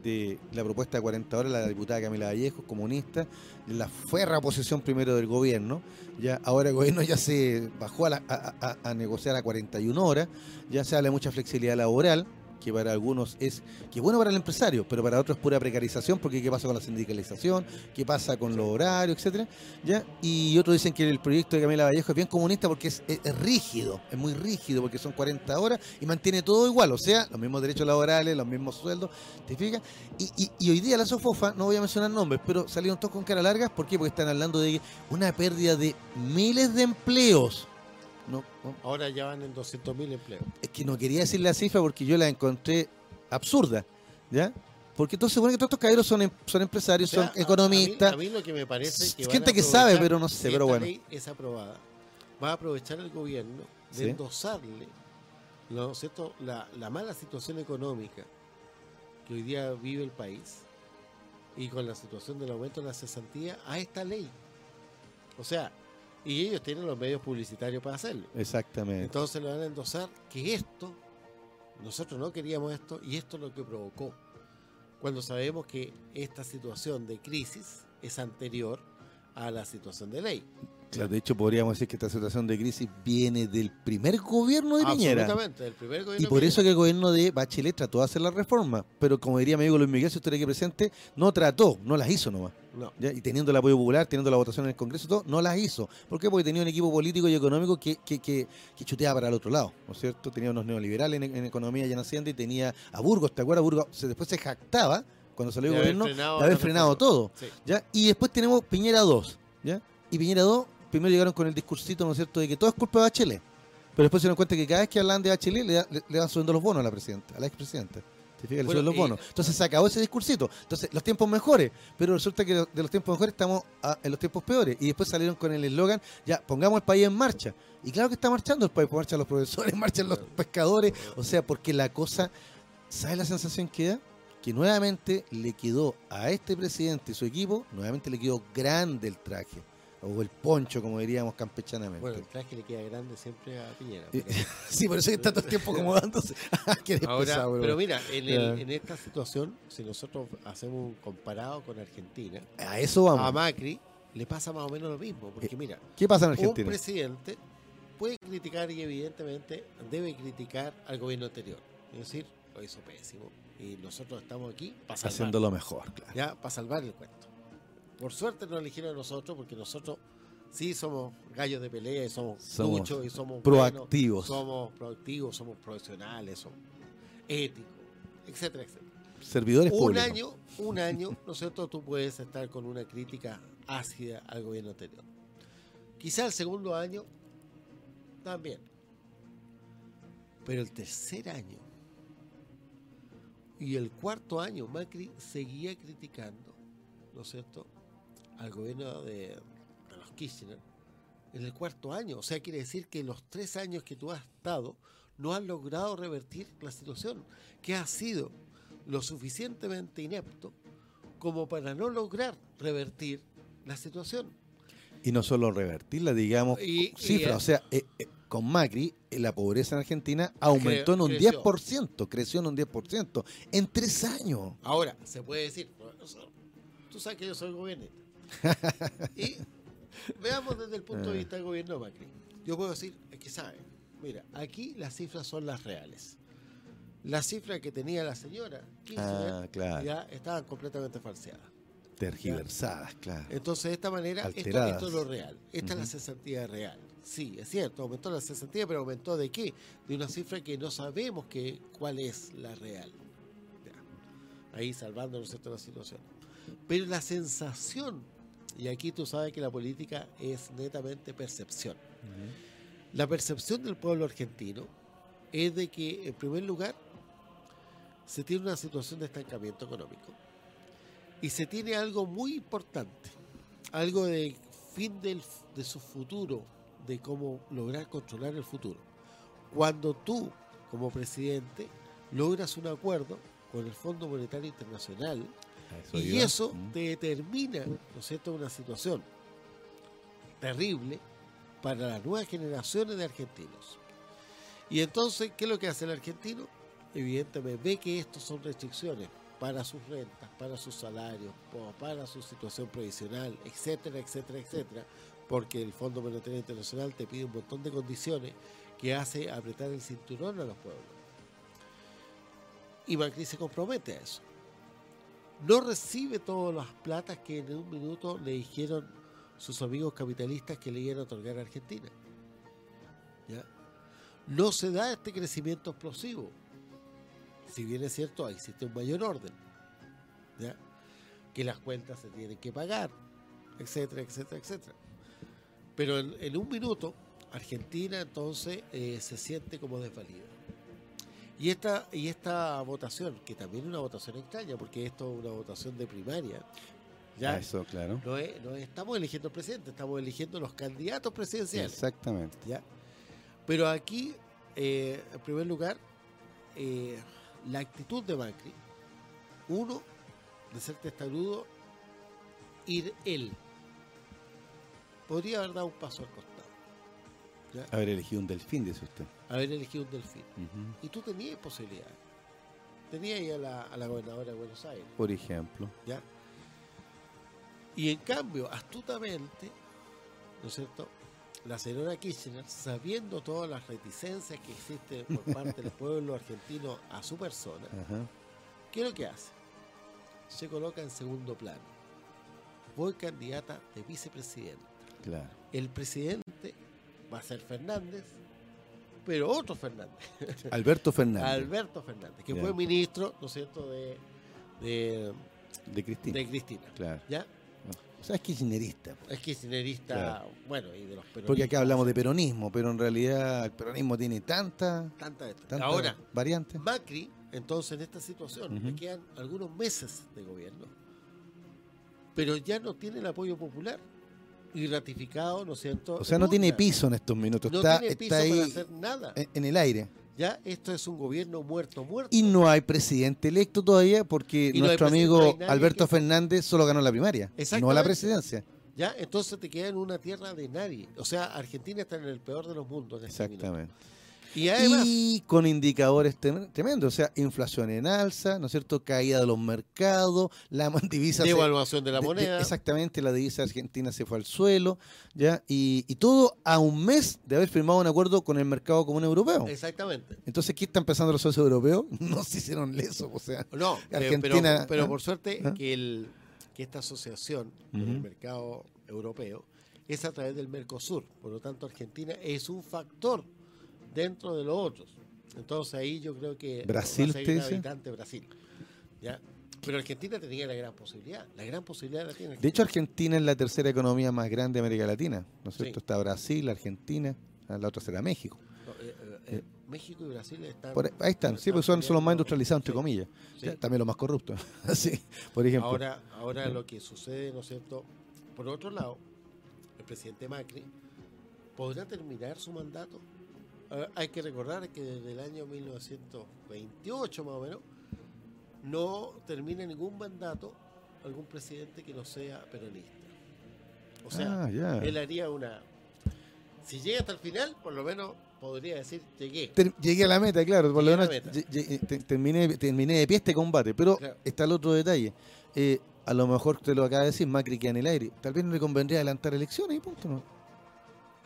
de la propuesta de 40 horas, la diputada Camila Vallejo, comunista, de la fuerza oposición primero del gobierno, ya ahora el gobierno ya se bajó a, la- a- a- a negociar a 41 horas, ya se habla de mucha flexibilidad laboral, que para algunos es que bueno para el empresario, pero para otros es pura precarización, porque qué pasa con la sindicalización, qué pasa con los horarios, etcétera, ¿ya? Y otros dicen que el proyecto de Camila Vallejo es bien comunista porque es, rígido, es muy rígido, porque son 40 horas y mantiene todo igual, o sea, los mismos derechos laborales, los mismos sueldos, ¿te fijas? Y, y- y hoy día la Sofofa, no voy a mencionar nombres, pero salieron todos con cara largas, ¿por qué? Porque están hablando de una pérdida de miles de empleos. No, no, Ahora ya van en 200.000 empleos. es que no quería decir la cifra porque yo la encontré absurda, ¿ya? Porque entonces supone que todos estos caballeros son, em- son empresarios, O sea, son economistas. A mí, a mí lo que me parece Es que gente que sabe, pero no sé, si pero esta bueno. ley es aprobada, va a aprovechar el gobierno de Sí. endosarle ¿no cierto? La, la mala situación económica que hoy día vive el país y con la situación del aumento de la cesantía a esta ley. O sea, y ellos tienen los medios publicitarios para hacerlo. Exactamente. Entonces le van a endosar que esto, nosotros no queríamos esto y esto es lo que provocó. Cuando sabemos que esta situación de crisis es anterior a la situación de ley. Claro, de hecho, podríamos decir que esta situación de crisis viene del primer gobierno de Piñera. Absolutamente, el primer gobierno Y por de eso que el gobierno de Bachelet trató de hacer la reforma. Pero como diría mi amigo Luis Miguel, si usted aquí presente, no trató, no las hizo nomás. No. ¿ya? Y teniendo el apoyo popular, teniendo la votación en el Congreso, y todo, no las hizo. ¿Por qué? Porque tenía un equipo político y económico que, que, que, que chuteaba para el otro lado, ¿no es cierto? Tenía unos neoliberales en, en economía ya naciendo y tenía a Burgos, ¿te acuerdas? Burgos se, después se jactaba, cuando salió el gobierno, de haber frenado todo. Sí. ¿ya? Y después tenemos Piñera 2, ¿ya? Y Piñera 2, primero llegaron con el discursito, ¿no es cierto?, de que todo es culpa de Bachelet. Pero después se dieron cuenta que cada vez que hablan de Bachelet le, le, le van subiendo los bonos a la presidenta, a la expresidenta. ¿Te fijas? Le Bueno, suben los bonos. Entonces se acabó ese discursito. Entonces, los tiempos mejores. Pero resulta que de los tiempos mejores estamos a- en los tiempos peores. Y después salieron con el eslogan, ya, pongamos el país en marcha. Y claro que está marchando el país, pues marchan los profesores, marchan los pescadores. O sea, porque la cosa, ¿sabes la sensación que da? Que nuevamente le quedó a este presidente y su equipo, nuevamente le quedó grande el traje. O el poncho, como diríamos campechanamente. Bueno, el traje le queda grande siempre a Piñera. Pero- sí, por eso que está todo el tiempo acomodándose. Qué Ahora, pero mira, en, el- Ya. en esta situación, si nosotros hacemos un comparado con Argentina, A eso vamos. a Macri le pasa más o menos lo mismo. Porque mira, ¿Qué pasa en un Argentina? presidente puede criticar y evidentemente debe criticar al gobierno anterior. Es decir, lo hizo pésimo. Y nosotros estamos aquí para salvar, Haciendo lo mejor, claro. ya, para salvar el cuento. Por suerte nos eligieron a nosotros porque nosotros sí somos gallos de pelea y somos, Somos muchos y somos proactivos. buenos, somos proactivos, somos profesionales, somos éticos, etcétera, etcétera. Servidores Un públicos. año, un año, ¿no es cierto? Tú puedes estar con una crítica ácida al gobierno anterior. Quizá el segundo año también. Pero el tercer año y el cuarto año, Macri seguía criticando, ¿no es cierto?, al gobierno de, de los Kirchner en el cuarto año. O sea, quiere decir que los tres años que tú has estado no han logrado revertir la situación, que ha sido lo suficientemente inepto como para no lograr revertir la situación. Y no solo revertirla, digamos, Y- eh, o sea, eh, eh, con Macri, eh, la pobreza en Argentina aumentó en un creció. 10%, creció en un 10%, en tres años. Ahora, se puede decir, "Profesor, tú sabes que yo soy gobernista. Y veamos desde el punto de Ah. vista del gobierno de Macri. Yo puedo decir, es que saben, mira, aquí las cifras son las reales. Las cifras que tenía la señora Kirchner Ah, claro. ya estaban completamente falseadas. Tergiversadas, claro. Entonces, de esta manera, esto, es lo real. Esta es la cesantía real. Sí, es cierto, aumentó la cesantía, pero aumentó de qué? De una cifra que no sabemos que, cuál es la real. Ya. Ahí salvando, ¿no es cierto?, la situación. Pero la sensación, y aquí tú sabes que la política es netamente percepción. La percepción del pueblo argentino es de que, en primer lugar, se tiene una situación de estancamiento económico y se tiene algo muy importante, algo de fin del, de su futuro, de cómo lograr controlar el futuro. Cuando tú, como presidente, logras un acuerdo con el Fondo Monetario Internacional eso y iba. eso Mm. te determina, ¿no es cierto?, una situación terrible para las nuevas generaciones de argentinos. Y entonces, ¿qué es lo que hace el argentino? Evidentemente ve que estos son restricciones para sus rentas, para sus salarios, para su situación provisional, etcétera, etcétera, etcétera, porque el Fondo Monetario Internacional te pide un montón de condiciones que hace apretar el cinturón a los pueblos. Y Macri se compromete a eso. No recibe todas las platas que en un minuto le dijeron sus amigos capitalistas que le iban a otorgar a Argentina. ¿Ya? No se da este crecimiento explosivo. Si bien es cierto, existe un mayor orden. ¿ya? Que las cuentas se tienen que pagar, etcétera, etcétera, etcétera. Pero en, un minuto, Argentina entonces eh, se siente como desvalida. Y esta, y esta votación, que también es una votación extraña, porque esto es una votación de primaria, ya eso, claro. no, es- no estamos eligiendo al presidente, estamos eligiendo los candidatos presidenciales. Exactamente. ¿ya? Pero aquí, eh, en primer lugar, eh, la actitud de Macri, uno, de ser testarudo, ir él. Podría haber dado un paso al costado, ¿ya? Haber elegido un delfín, dice usted. haber elegido un delfín. Y tú tenías posibilidades. Tenías ahí a la, a la gobernadora de Buenos Aires. Por ejemplo. ¿ya? Y en cambio, astutamente, ¿no es cierto? La señora Kirchner, sabiendo todas las reticencias que existen por parte del pueblo argentino a su persona. ¿qué es lo que hace? Se coloca en segundo plano. Voy candidata de vicepresidente. Claro. El presidente va a ser Fernández, pero otro Fernández, Alberto Fernández. Alberto Fernández, que fue ministro, ¿no es cierto?, de, de, de Cristina. de Cristina. Claro. ¿Ya? O sea, es kirchnerista. Es kirchnerista, Claro. bueno, y de los peronistas. Porque acá hablamos de peronismo, pero en realidad el peronismo tiene tanta, Tanta tanta Ahora, variante. Macri, entonces, en esta situación, le quedan algunos meses de gobierno, pero ya no tiene el apoyo popular y ratificado, ¿no es cierto? O sea, no tiene piso en estos minutos. No está tiene piso está para ahí hacer nada. en, en el aire. Ya, esto es un gobierno muerto, muerto. Y no hay presidente electo todavía porque Y nuestro amigo no Alberto que- Fernández solo ganó la primaria, no la Exactamente. presidencia. Ya, entonces te queda en una tierra de nadie. O sea, Argentina está en el peor de los mundos en este minuto. Y además, Y con indicadores tremendos, o sea, inflación en alza, ¿no es cierto? Caída de los mercados, la divisa devaluación de la de- de- moneda. exactamente, la divisa argentina se fue al suelo, ¿ya? Y, y todo a un mes de haber firmado un acuerdo con el mercado común europeo. Exactamente. Entonces, ¿qué están pensando los socios europeos? No se hicieron lesos, o sea, No, eh, Argentina, pero, pero ¿ah? por suerte ¿Ah? que, el, que esta asociación con el mercado europeo es a través del Mercosur. Por lo tanto, Argentina es un factor dentro de los otros. Entonces ahí yo creo que ¿Brasil, dice? habitante Brasil. ¿ya? Pero Argentina tenía la gran posibilidad. La gran posibilidad la tiene. de hecho Argentina es la tercera economía más grande de América Latina, ¿no es Sí. cierto? Está Brasil, Argentina, ah, la otra será México. No, eh, eh, eh, México y Brasil están. Por ahí, ahí están, sí, porque son, son los más industrializados, entre Sí, comillas. sí. Ya, También los más corruptos, sí, por ejemplo. Ahora, ahora lo que sucede, ¿no es cierto? Por otro lado, el presidente Macri podrá terminar su mandato. Hay que recordar que desde el año 1928 más o menos no termina ningún mandato algún presidente que no sea peronista. O sea, Ah, él haría una... Si llega hasta el final, por lo menos podría decir, llegué. Ter- llegué a la meta, claro, por lo menos te- terminé, terminé de pie este combate, pero Claro. está el otro detalle. Eh, a lo mejor te lo acaba de decir, Macri queda en el aire. Tal vez no le convendría adelantar elecciones y punto. ¿no?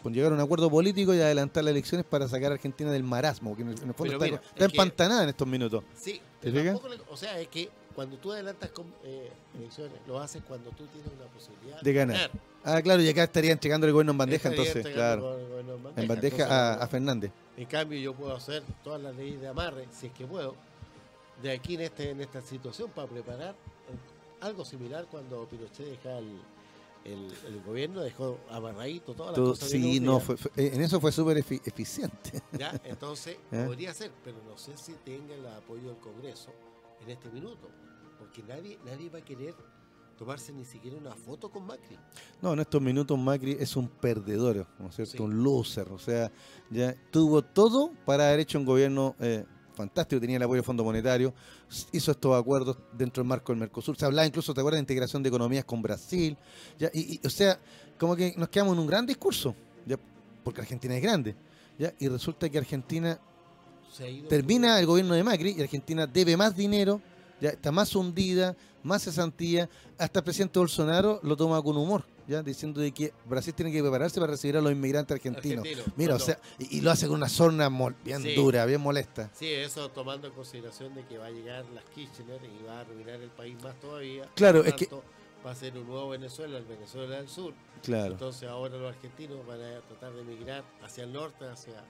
Con llegar a un acuerdo político y adelantar las elecciones para sacar a Argentina del marasmo, que en el, en el fondo está, mira, está es que- empantanada en estos minutos. Sí, ¿Te tampoco le- o sea, es que cuando tú adelantas con, eh, elecciones, lo haces cuando tú tienes una posibilidad De ganar. Ah, claro, y acá estarían entregando el gobierno en bandeja, entonces, claro. en bandeja. a, Fernández. En cambio, yo puedo hacer todas las leyes de amarre, si es que puedo, de aquí en, este, en esta situación para preparar eh, algo similar cuando Pinochet dejaba el, el, el gobierno, dejó amarradito todas las Todo- cosas sí, no, nutridas, fue, fue- en eso fue súper efi- eficiente. ¿ya? Entonces, ¿Eh? podría ser, pero no sé si tenga el apoyo del Congreso en este minuto, porque nadie, nadie va a querer tomarse ni siquiera una foto con Macri. No, en estos minutos Macri es un perdedor, ¿no es cierto? Sí. Un loser, o sea, ya tuvo todo para haber hecho un gobierno eh, fantástico, tenía el apoyo del Fondo Monetario, hizo estos acuerdos dentro del marco del Mercosur, se hablaba incluso, ¿te acuerdas?, de integración de economías con Brasil, ya, y, y, o sea, como que nos quedamos en un gran discurso, ya, porque Argentina es grande, ya, y resulta que Argentina termina el gobierno de Macri y Argentina debe más dinero, ya está más hundida, más cesantía, hasta el presidente Bolsonaro lo toma con humor, ya diciendo de que Brasil tiene que prepararse para recibir a los inmigrantes argentinos. Argentino. Mira, o sea, y, y lo hace con una mol- bien Sí. dura, bien molesta. Sí, eso tomando en consideración de que va a llegar las Kirchner y va a arruinar el país más todavía. Claro, es que- Va a ser un nuevo Venezuela, el Venezuela del Sur. Claro. Entonces ahora los argentinos van a tratar de emigrar hacia el norte, hacia,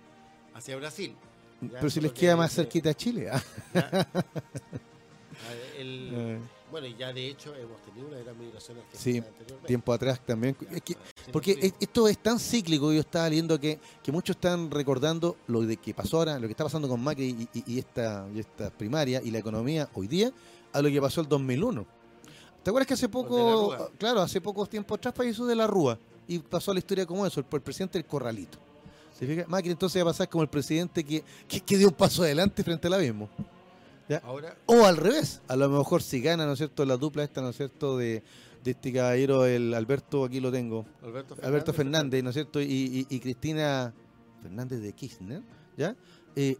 hacia Brasil. Ya, Pero si les queda que más cerquita a Chile. Ya. El- Eh, bueno, y ya de hecho hemos tenido una gran migración argentina Sí, anteriormente. tiempo atrás también. Es que, Ah, sí, porque esto es tan cíclico, yo estaba leyendo que, que muchos están recordando lo de que pasó ahora, lo que está pasando con Macri y, y- y esta, y esta primaria y la economía hoy día, a lo que pasó el 2001. ¿Te acuerdas que hace poco, Rúa. claro, hace poco tiempo atrás falleció de la Rúa y pasó a la historia como eso, el, el presidente del corralito? ¿Se fija? Macri entonces va a pasar como el presidente que, que, que dio un paso adelante frente al abismo. Ahora, O al revés, a lo mejor si gana, ¿no es cierto?, la dupla esta, ¿no es cierto?, de, de este caballero, el Alberto, aquí lo tengo, Alberto Fernández. Alberto Fernández, ¿no es cierto?, y, y- y Cristina Fernández de Kirchner, ¿ya? Eh,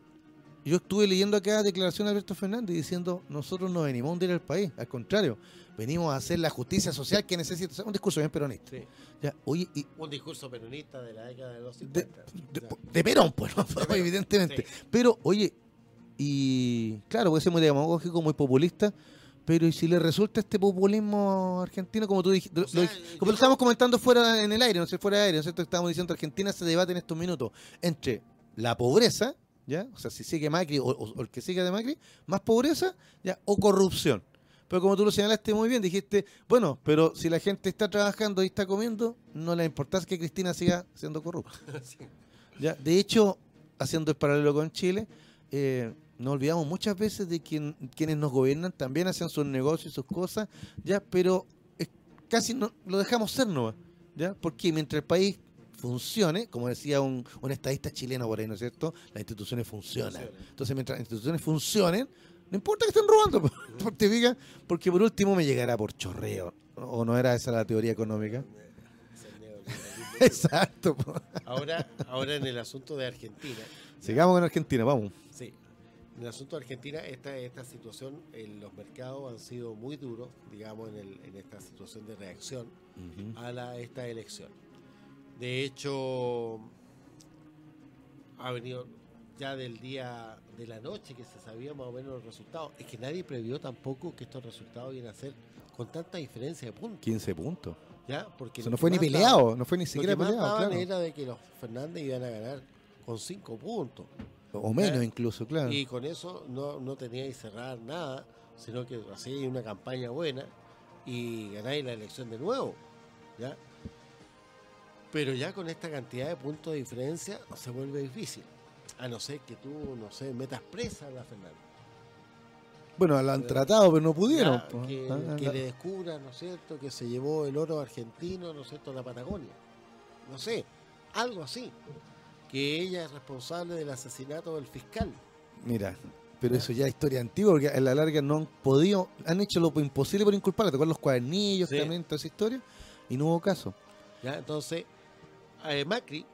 yo estuve leyendo acá declaración de Alberto Fernández diciendo, nosotros no venimos a hundir el país, al contrario, venimos a hacer la justicia social que necesita, o sea, un discurso bien peronista. Sí, ¿ya? Oye, y un discurso peronista de la década de los de, 50. de- Perón, pues, evidentemente. sí. Pero, oye, y claro, puede ser muy demagógico, muy populista, pero ¿y si le resulta este populismo argentino, como tú dijiste, O sea, lo- como lo estábamos comentando fuera en el aire, no sé, fuera de aire, ¿no es cierto? Estábamos diciendo Argentina se debate en estos minutos entre la pobreza, ¿ya? O sea, si sigue Macri o, o- o el que siga de Macri, más pobreza, ¿ya? O corrupción. Pero como tú lo señalaste muy bien, dijiste, bueno, pero si la gente está trabajando y está comiendo, no le importa que Cristina siga siendo corrupta. sí. ¿ya? De hecho, haciendo el paralelo con Chile, eh, nos olvidamos muchas veces de quien, quienes nos gobiernan también hacen sus negocios y sus cosas, ya, pero es- casi no, lo dejamos ser nomás, ¿ya? Porque mientras el país funcione, como decía un, un estadista chileno por ahí, ¿no es cierto? Las instituciones funcionan. Funciona. Entonces, mientras las instituciones funcionen, no importa que estén robando, porque, porque por último me llegará por chorreo. ¿O no era esa la teoría económica? Exacto. Ahora, ahora en el asunto de Argentina, Sigamos con Argentina, vamos. sí, en el asunto de Argentina, esta, esta situación, en los mercados han sido muy duros, digamos, en, el- en esta situación de reacción a la, esta elección. De hecho, ha venido ya del día de la noche que se sabía más o menos los resultados. Es que nadie previó tampoco que estos resultados iban a ser con tanta diferencia de puntos. 15 puntos. ¿ya? Porque O sea, no fue ni peleado, no fue ni siquiera lo que más peleado, claro. era de que los Fernández iban a ganar con 5 puntos. O menos ¿ya? incluso, claro. Y con eso no, no teníais que cerrar nada, sino que hacíais una campaña buena y ganáis la elección de nuevo. ¿ya? Pero ya con esta cantidad de puntos de diferencia se vuelve difícil. A no ser que tú, no sé, metas presa a la Fernández. Bueno, lo han tratado, pero no pudieron. Ya, que, Ah, que la- le descubran, ¿no es cierto?, que se llevó el oro argentino, ¿no es cierto?, a la Patagonia. No sé, algo así. Que ella es responsable del asesinato del fiscal. Mira, pero eso ya es historia antigua, porque a la larga no han podido, han hecho lo imposible por inculparla. ¿Te acuerdas los cuadernillos Sí. también, toda esa historia? Y no hubo caso. ¿ya? Entonces, eh, Macri,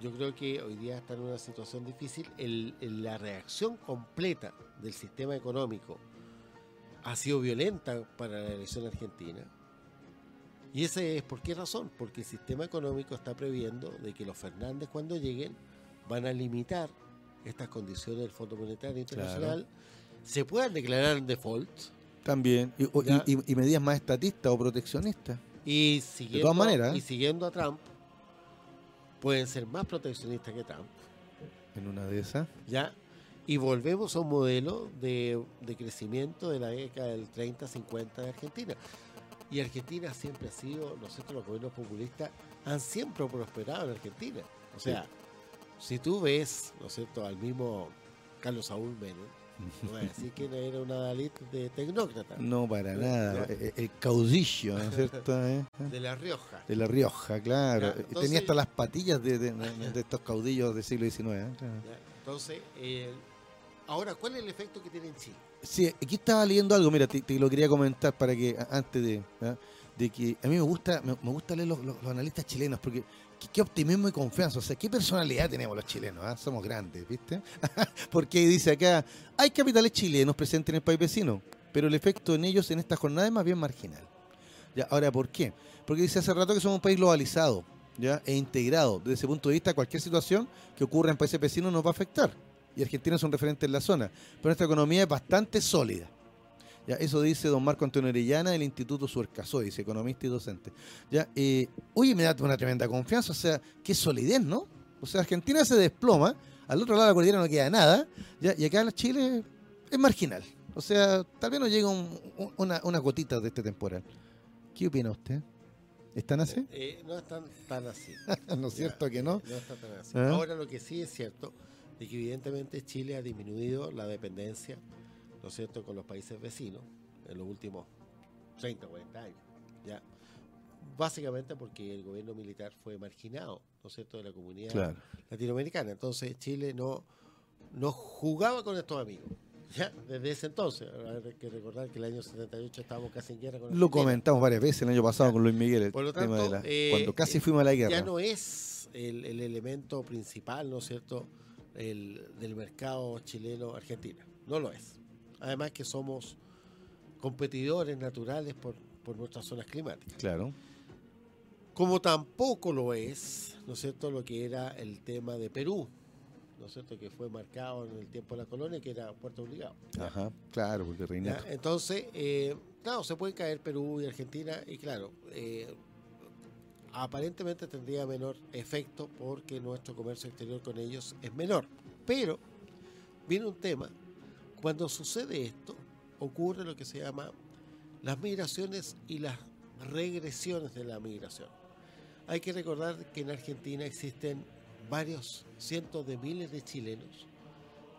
yo creo que hoy día está en una situación difícil. El- el- la reacción completa del sistema económico ha sido violenta para la elección argentina. Y ese es por qué razón, porque el sistema económico está previendo de que los Fernández cuando lleguen van a limitar estas condiciones del Fondo Monetario Internacional, se puedan declarar en default También. Y, o- y- Ya. y- y medidas más estatistas o proteccionistas. y siguiendo, maneras, ¿eh? y siguiendo a Trump pueden ser más proteccionistas que Trump. En una de esas. ¿ya? Y volvemos a un modelo de, de crecimiento de la década del 30-50 de Argentina. Y Argentina siempre ha sido, nosotros los gobiernos populistas han siempre prosperado en Argentina. O sea, si tú ves, ¿no es cierto?, al mismo Carlos Saúl Menem, no voy a decir que era una Dalit de tecnócrata, No, para Ya. nada. El, el caudillo, ¿no es cierto? eh? de La Rioja. De La Rioja, claro. Ya, Tenía hasta las patillas de, de- de- de estos caudillos del siglo XIX. ¿eh? Claro. ¿ya? Entonces, eh, ahora, ¿cuál es el efecto que tiene en Chile? Sí, aquí estaba leyendo algo, mira, te, lo quería comentar para que antes de, ¿ah? de que a mí me gusta me, gusta leer los, analistas chilenos porque qué, optimismo y confianza, o sea, qué personalidad tenemos los chilenos, ¿ah? somos grandes, ¿viste? porque dice acá, hay capitales chilenos presentes en el país vecino, pero el efecto en ellos en esta jornada es más bien marginal. Ahora, ¿por qué? Porque dice hace rato que somos un país globalizado ¿ya? e integrado. Desde ese punto de vista, cualquier situación que ocurra en países vecinos nos va a afectar. Y Argentina es un referente en la zona. Pero nuestra economía es bastante sólida. Ya, eso dice don Marco Antonio Orellana del Instituto Suercasoy, dice economista y docente. Ya, eh, oye, me da una tremenda confianza, o sea, qué solidez, ¿no? O sea, Argentina se desploma, al otro lado de la cordillera no queda nada, ya, y acá en Chile es marginal. O sea, tal vez nos llega un- un- una, una gotita de este temporal. ¿Qué opina usted? ¿Están así? Eh, no es tan, así. ¿No es cierto que no? No está tan así. ¿Ah? Ahora lo que sí es cierto es que evidentemente Chile ha disminuido la dependencia, ¿no es cierto?, con los países vecinos en los últimos 30, 40 años. ¿ya? Básicamente porque el gobierno militar fue marginado, ¿no es cierto?, de la comunidad Claro. latinoamericana. Entonces Chile no, no jugaba con estos amigos. ¿ya? Desde ese entonces, hay que recordar que el año 78 estábamos casi en guerra con Lo Argentina. comentamos varias veces el año pasado con Luis Miguel, el Por lo tema de tanto, la- eh, cuando casi eh, fuimos a la guerra. ya no es el, el elemento principal, ¿no es cierto?, el, del mercado chileno-argentina. No lo es. Además que somos competidores naturales por, por nuestras zonas climáticas. Claro. Como tampoco lo es, ¿no es cierto?, lo que era el tema de Perú, ¿no es cierto?, que fue marcado en el tiempo de la colonia, que era puerto obligado. Ajá, claro, porque ¿ya? Reinaldo. Entonces, eh, claro, se pueden caer Perú y Argentina, y claro, eh, aparentemente tendría menor efecto porque nuestro comercio exterior con ellos es menor. Pero viene un tema, cuando sucede esto, ocurre lo que se llama las migraciones y las regresiones de la migración. Hay que recordar que en Argentina existen varios cientos de miles de chilenos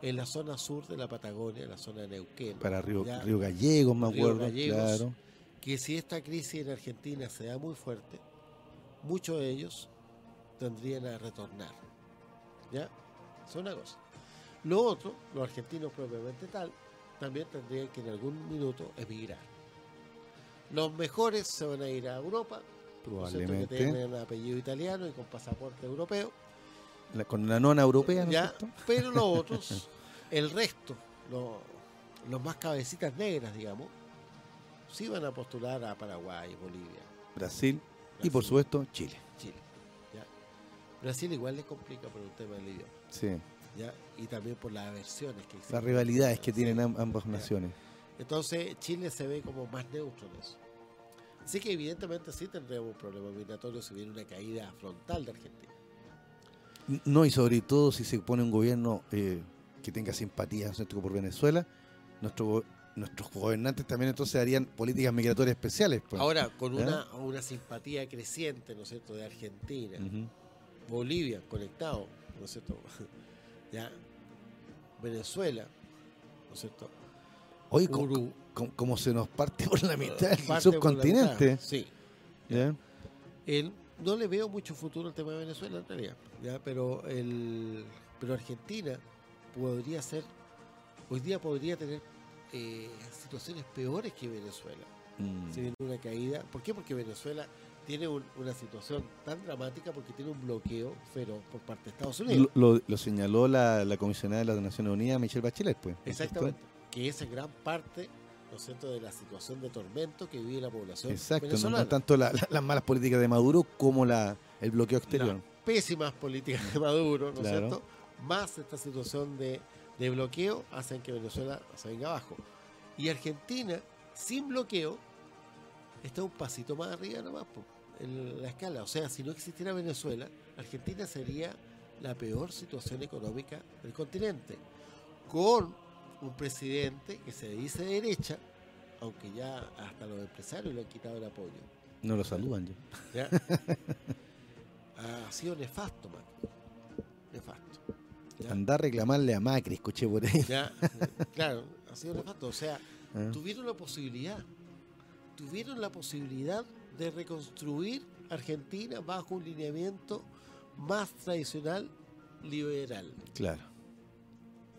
en la zona sur de la Patagonia, en la zona de Neuquén. Para Río, Ya. Río Gallegos, me acuerdo. Gallegos. Claro. que si esta crisis en Argentina se da muy fuerte, muchos de ellos tendrían a retornar. ¿Ya? Es una cosa. Lo otro, los argentinos propiamente tal, también tendrían que en algún minuto emigrar. Los mejores se van a ir a Europa, ¿no es cierto? que Probablemente. tienen apellido italiano y con pasaporte europeo, La- con la nona europea, ¿no es ¿ya? cierto? pero los otros, el resto, lo- los más cabecitas negras, digamos, sí van a postular a Paraguay, Bolivia, Brasil y por supuesto Chile. Chile. ¿ya? Brasil igual le complica por el tema del idioma, Sí. ¿ya? y también por las aversiones que existen. Las rivalidades que tienen am- ambas Ya. naciones. Entonces Chile se ve como más neutro en eso. Así que evidentemente sí tendremos un problema migratorio si viene una caída frontal de Argentina. No, y sobre todo si se pone un gobierno eh, que tenga simpatía ¿no es cierto? por Venezuela, nuestro, go- nuestros gobernantes también entonces harían políticas migratorias especiales. pues. Ahora, con ¿Ya? una, una simpatía creciente, ¿no es cierto?, de Argentina. Bolivia conectado, ¿no es cierto? ya, Venezuela, ¿no es cierto? Oye, co- Uru- co- como se nos parte por la mitad el parte por la subcontinente. mitad, Sí. ¿ya? El- no le veo mucho futuro al tema de Venezuela en realidad, ¿ya? Pero, el, pero Argentina podría ser, hoy día podría tener eh, situaciones peores que Venezuela. Mm. Si viene una caída. ¿Por qué? Porque Venezuela tiene un- una situación tan dramática porque tiene un bloqueo feroz por parte de Estados Unidos. Lo, lo- lo señaló la, la comisionada de las Naciones Unidas, Michelle Bachelet, pues. Exactamente. Que esa es gran parte, ¿no es cierto?, de la situación de tormento que vive la población Exacto, venezolana. no tanto la- la- las malas políticas de Maduro como la, el bloqueo exterior. Las pésimas políticas de Maduro, ¿no es Claro. cierto? Más esta situación de, de bloqueo hacen que Venezuela se venga abajo. Y Argentina, sin bloqueo, está un pasito más arriba nomás po, en la escala. O sea, si no existiera Venezuela, Argentina sería la peor situación económica del continente. Con un presidente que se dice de derecha, aunque ya hasta los empresarios le han quitado el apoyo. No lo saludan ya. ¿ya? ha sido nefasto, Macri. Nefasto. ¿Ya? Andar a reclamarle a Macri, escuché por ahí. Ya, claro, ha sido nefasto. O sea, Ah. tuvieron la posibilidad, tuvieron la posibilidad de reconstruir Argentina bajo un lineamiento más tradicional liberal. Claro.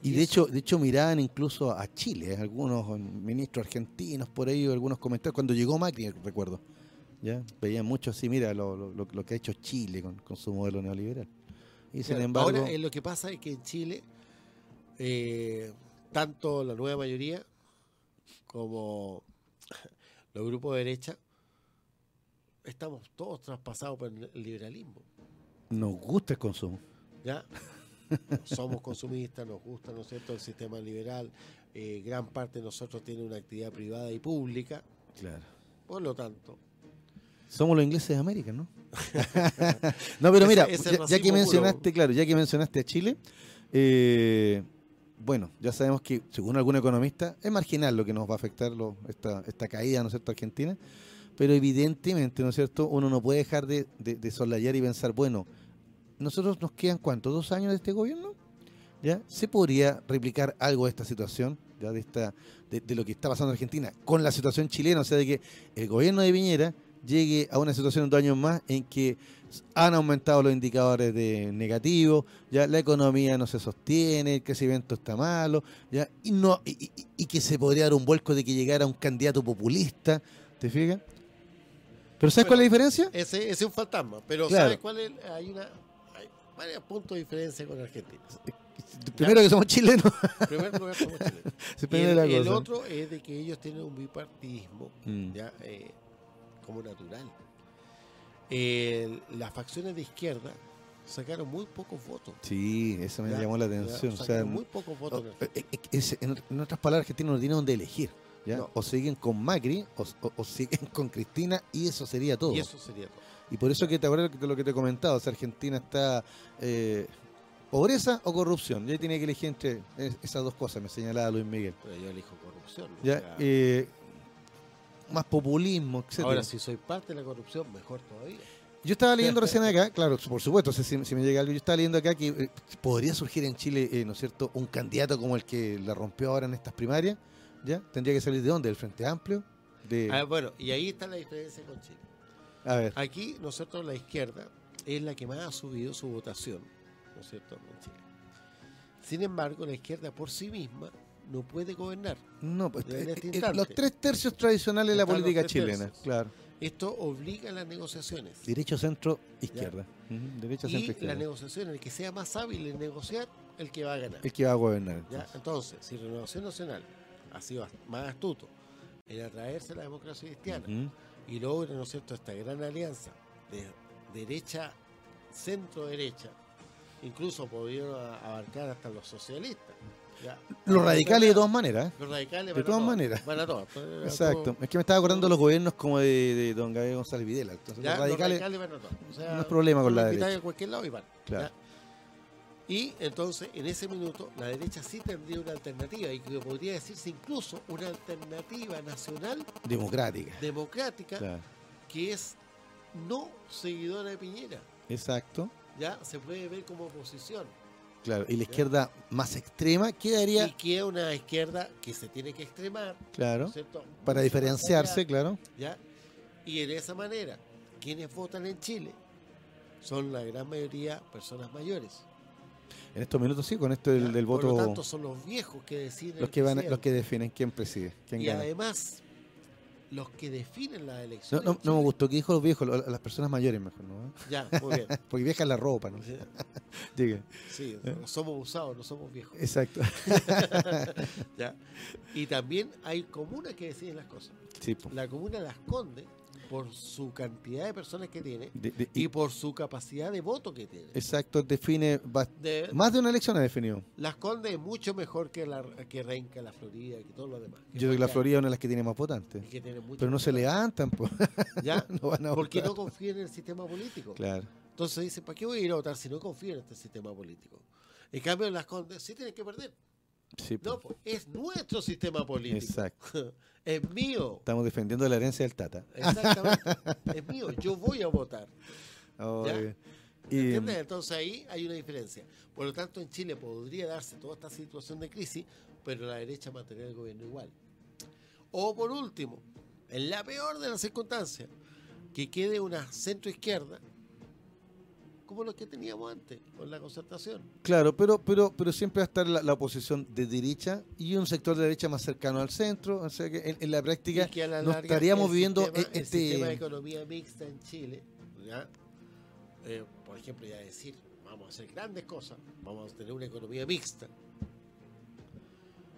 Y Y de hecho, de hecho miraban incluso a Chile, algunos ministros argentinos por ahí, algunos comentarios, cuando llegó Macri, recuerdo. ¿ya? Veían mucho así, mira lo, lo- lo- lo que ha hecho Chile con, con su modelo neoliberal. Y sin Claro, embargo, Ahora, eh, lo que pasa es que en Chile, eh, tanto la nueva mayoría como los grupos de derecha estamos todos traspasados por el liberalismo. Nos gusta el consumo. ¿ya? Somos consumistas, nos gusta, ¿no es cierto?, el sistema liberal. eh, gran parte de nosotros tiene una actividad privada y pública. Claro. Por lo tanto, Somos los ingleses de América, ¿no? no, pero mira, ya, que puro. mencionaste, claro, ya que mencionaste a Chile, eh, bueno, ya sabemos que, según algún economista, es marginal lo que nos va a afectar lo- esta, esta caída, ¿no es cierto?, argentina, pero evidentemente, ¿no es cierto?, uno no puede dejar de, de, de soslayar y pensar, bueno, nosotros nos quedan, ¿cuánto?, ¿Dos años de este gobierno? ¿Ya? ¿Se podría replicar algo de esta situación, ya de, esta, de, de lo que está pasando en Argentina, con la situación chilena? O sea, de que el gobierno de Piñera llegue a una situación en dos años más en que han aumentado los indicadores de negativos, ya la economía no se sostiene, el crecimiento está malo, ya y no y, y- y que se podría dar un vuelco de que llegara un candidato populista, ¿te fijas? Pero ¿sabes cuál es la diferencia? ese, ese es un fantasma. Pero Claro. ¿sabes cuál es? Hay, una, hay varios puntos de diferencia con Argentina. Primero que somos chilenos. En primer lugar, somos chilenos. Y primero el, otro es de que ellos tienen un bipartidismo Mm. ya eh, como natural. El- las facciones de izquierda sacaron muy pocos votos. Sí, eso me Ya, llamó la ya, atención. O sea, sacaron muy pocos votos. o- en eh, eh, es- en, en otras palabras, Argentina no tiene donde elegir. ¿ya? No. O siguen con Macri o, o- o siguen con Cristina y eso sería todo. Y eso sería todo. Y por eso que te acuerdas de lo que te he comentado, o sea, Argentina está eh, pobreza o corrupción. Y ahí tiene que elegir entre es- esas dos cosas, me señalaba Luis Miguel. Pero yo elijo corrupción. Ya, eh, más populismo, etcétera. ahora, si soy parte de la corrupción, mejor todavía. Yo estaba leyendo recién acá, claro, por supuesto, si, si me llega algo, yo estaba leyendo acá que eh, podría surgir en Chile, eh, ¿no es cierto?, un candidato como el que la rompió ahora en estas primarias, ¿ya? Tendría que salir de dónde, del Frente Amplio, de... Ah, bueno, y ahí está la diferencia con Chile. a ver, Aquí, nosotros, la izquierda es la que más ha subido su votación, ¿no es cierto?, en Chile. Sin embargo, la izquierda por sí misma no puede gobernar. no, pues, en eh, este eh, instante. los tres tercios tradicionales de la política chilena, tercios. claro. Esto obliga a las negociaciones. Derecho, centro, izquierda. Derecho, Y centro, la izquierda. negociación, el que sea más hábil en negociar, el que va a ganar. El que va a gobernar. ¿ya? Entonces, si Renovación Nacional ha sido más astuto en atraerse a la democracia cristiana y logra, ¿no es cierto?, esta gran alianza de derecha, centro-derecha, incluso pudieron abarcar hasta los socialistas. ¿Ya? Los radicales de todas maneras. Los radicales de todas maneras. Van a todas. Exacto. Es que me estaba acordando los gobiernos como de, de don Gabriel González Videla. Entonces, Ya, los radicales, van a todas. O sea, no es problema con la derecha. a cualquier lado y van. Claro. ¿ya? Y entonces, en ese minuto, la derecha sí tendría una alternativa, y que podría decirse incluso una alternativa nacional democrática. democrática Claro. que es no seguidora de Piñera. Exacto. Ya se puede ver como oposición. Claro. Y la izquierda más extrema quedaría, Y que es una izquierda que se tiene que extremar, ¿no claro, para diferenciarse, claro. ¿ya? Y en esa manera, quienes votan en Chile son la gran mayoría personas mayores. En estos minutos sí, con esto del, del Por voto, lo tanto, son los viejos que deciden. los que van, los que definen quién preside, quién Y gana. además, los que definen las elecciones. no, me gustó que dijo los viejos, las personas mayores mejor, ¿no? Ya, muy bien. Porque vieja es la ropa, ¿no? Diga. Sí, somos usados, no somos viejos. Exacto. ¿ya? Y también hay comunas que deciden las cosas. Sí. La comuna Las Condes, por su cantidad de personas que tiene De- de- y y- por su capacidad de voto que tiene. exacto, define, De- más de una elección ha definido. Las Condes es mucho mejor que, la, que Renca, la Florida y todo lo demás. Yo creo que la Florida es una de las que tiene más votantes. que tiene Pero no se levantan, pues. ¿Ya? no van a Porque no confían en el sistema político. Claro. Entonces dice, ¿para qué voy a ir a votar si no confío en este sistema político? En cambio, Las Condes sí tienen que perder. Sí. No, pues, es nuestro sistema político. Exacto. es mío. Estamos defendiendo la herencia del Tata. Exactamente. es mío. Yo voy a votar. Oye. Y, ¿Entiendes? Entonces ahí hay una diferencia. Por lo tanto, en Chile podría darse toda esta situación de crisis, pero la derecha mantener el gobierno igual. O por último, en la peor de las circunstancias, que quede una centro izquierda como lo que teníamos antes con la concertación. claro, pero, pero, pero siempre va a estar la, la oposición de derecha y un sector de derecha más cercano al centro. O sea que en, en la práctica Y que a la no larga estaríamos el viviendo sistema- e- el sistema de este. economía mixta en Chile, ¿ya? Eh, por ejemplo, ya decir, vamos a hacer grandes cosas, vamos a tener una economía mixta.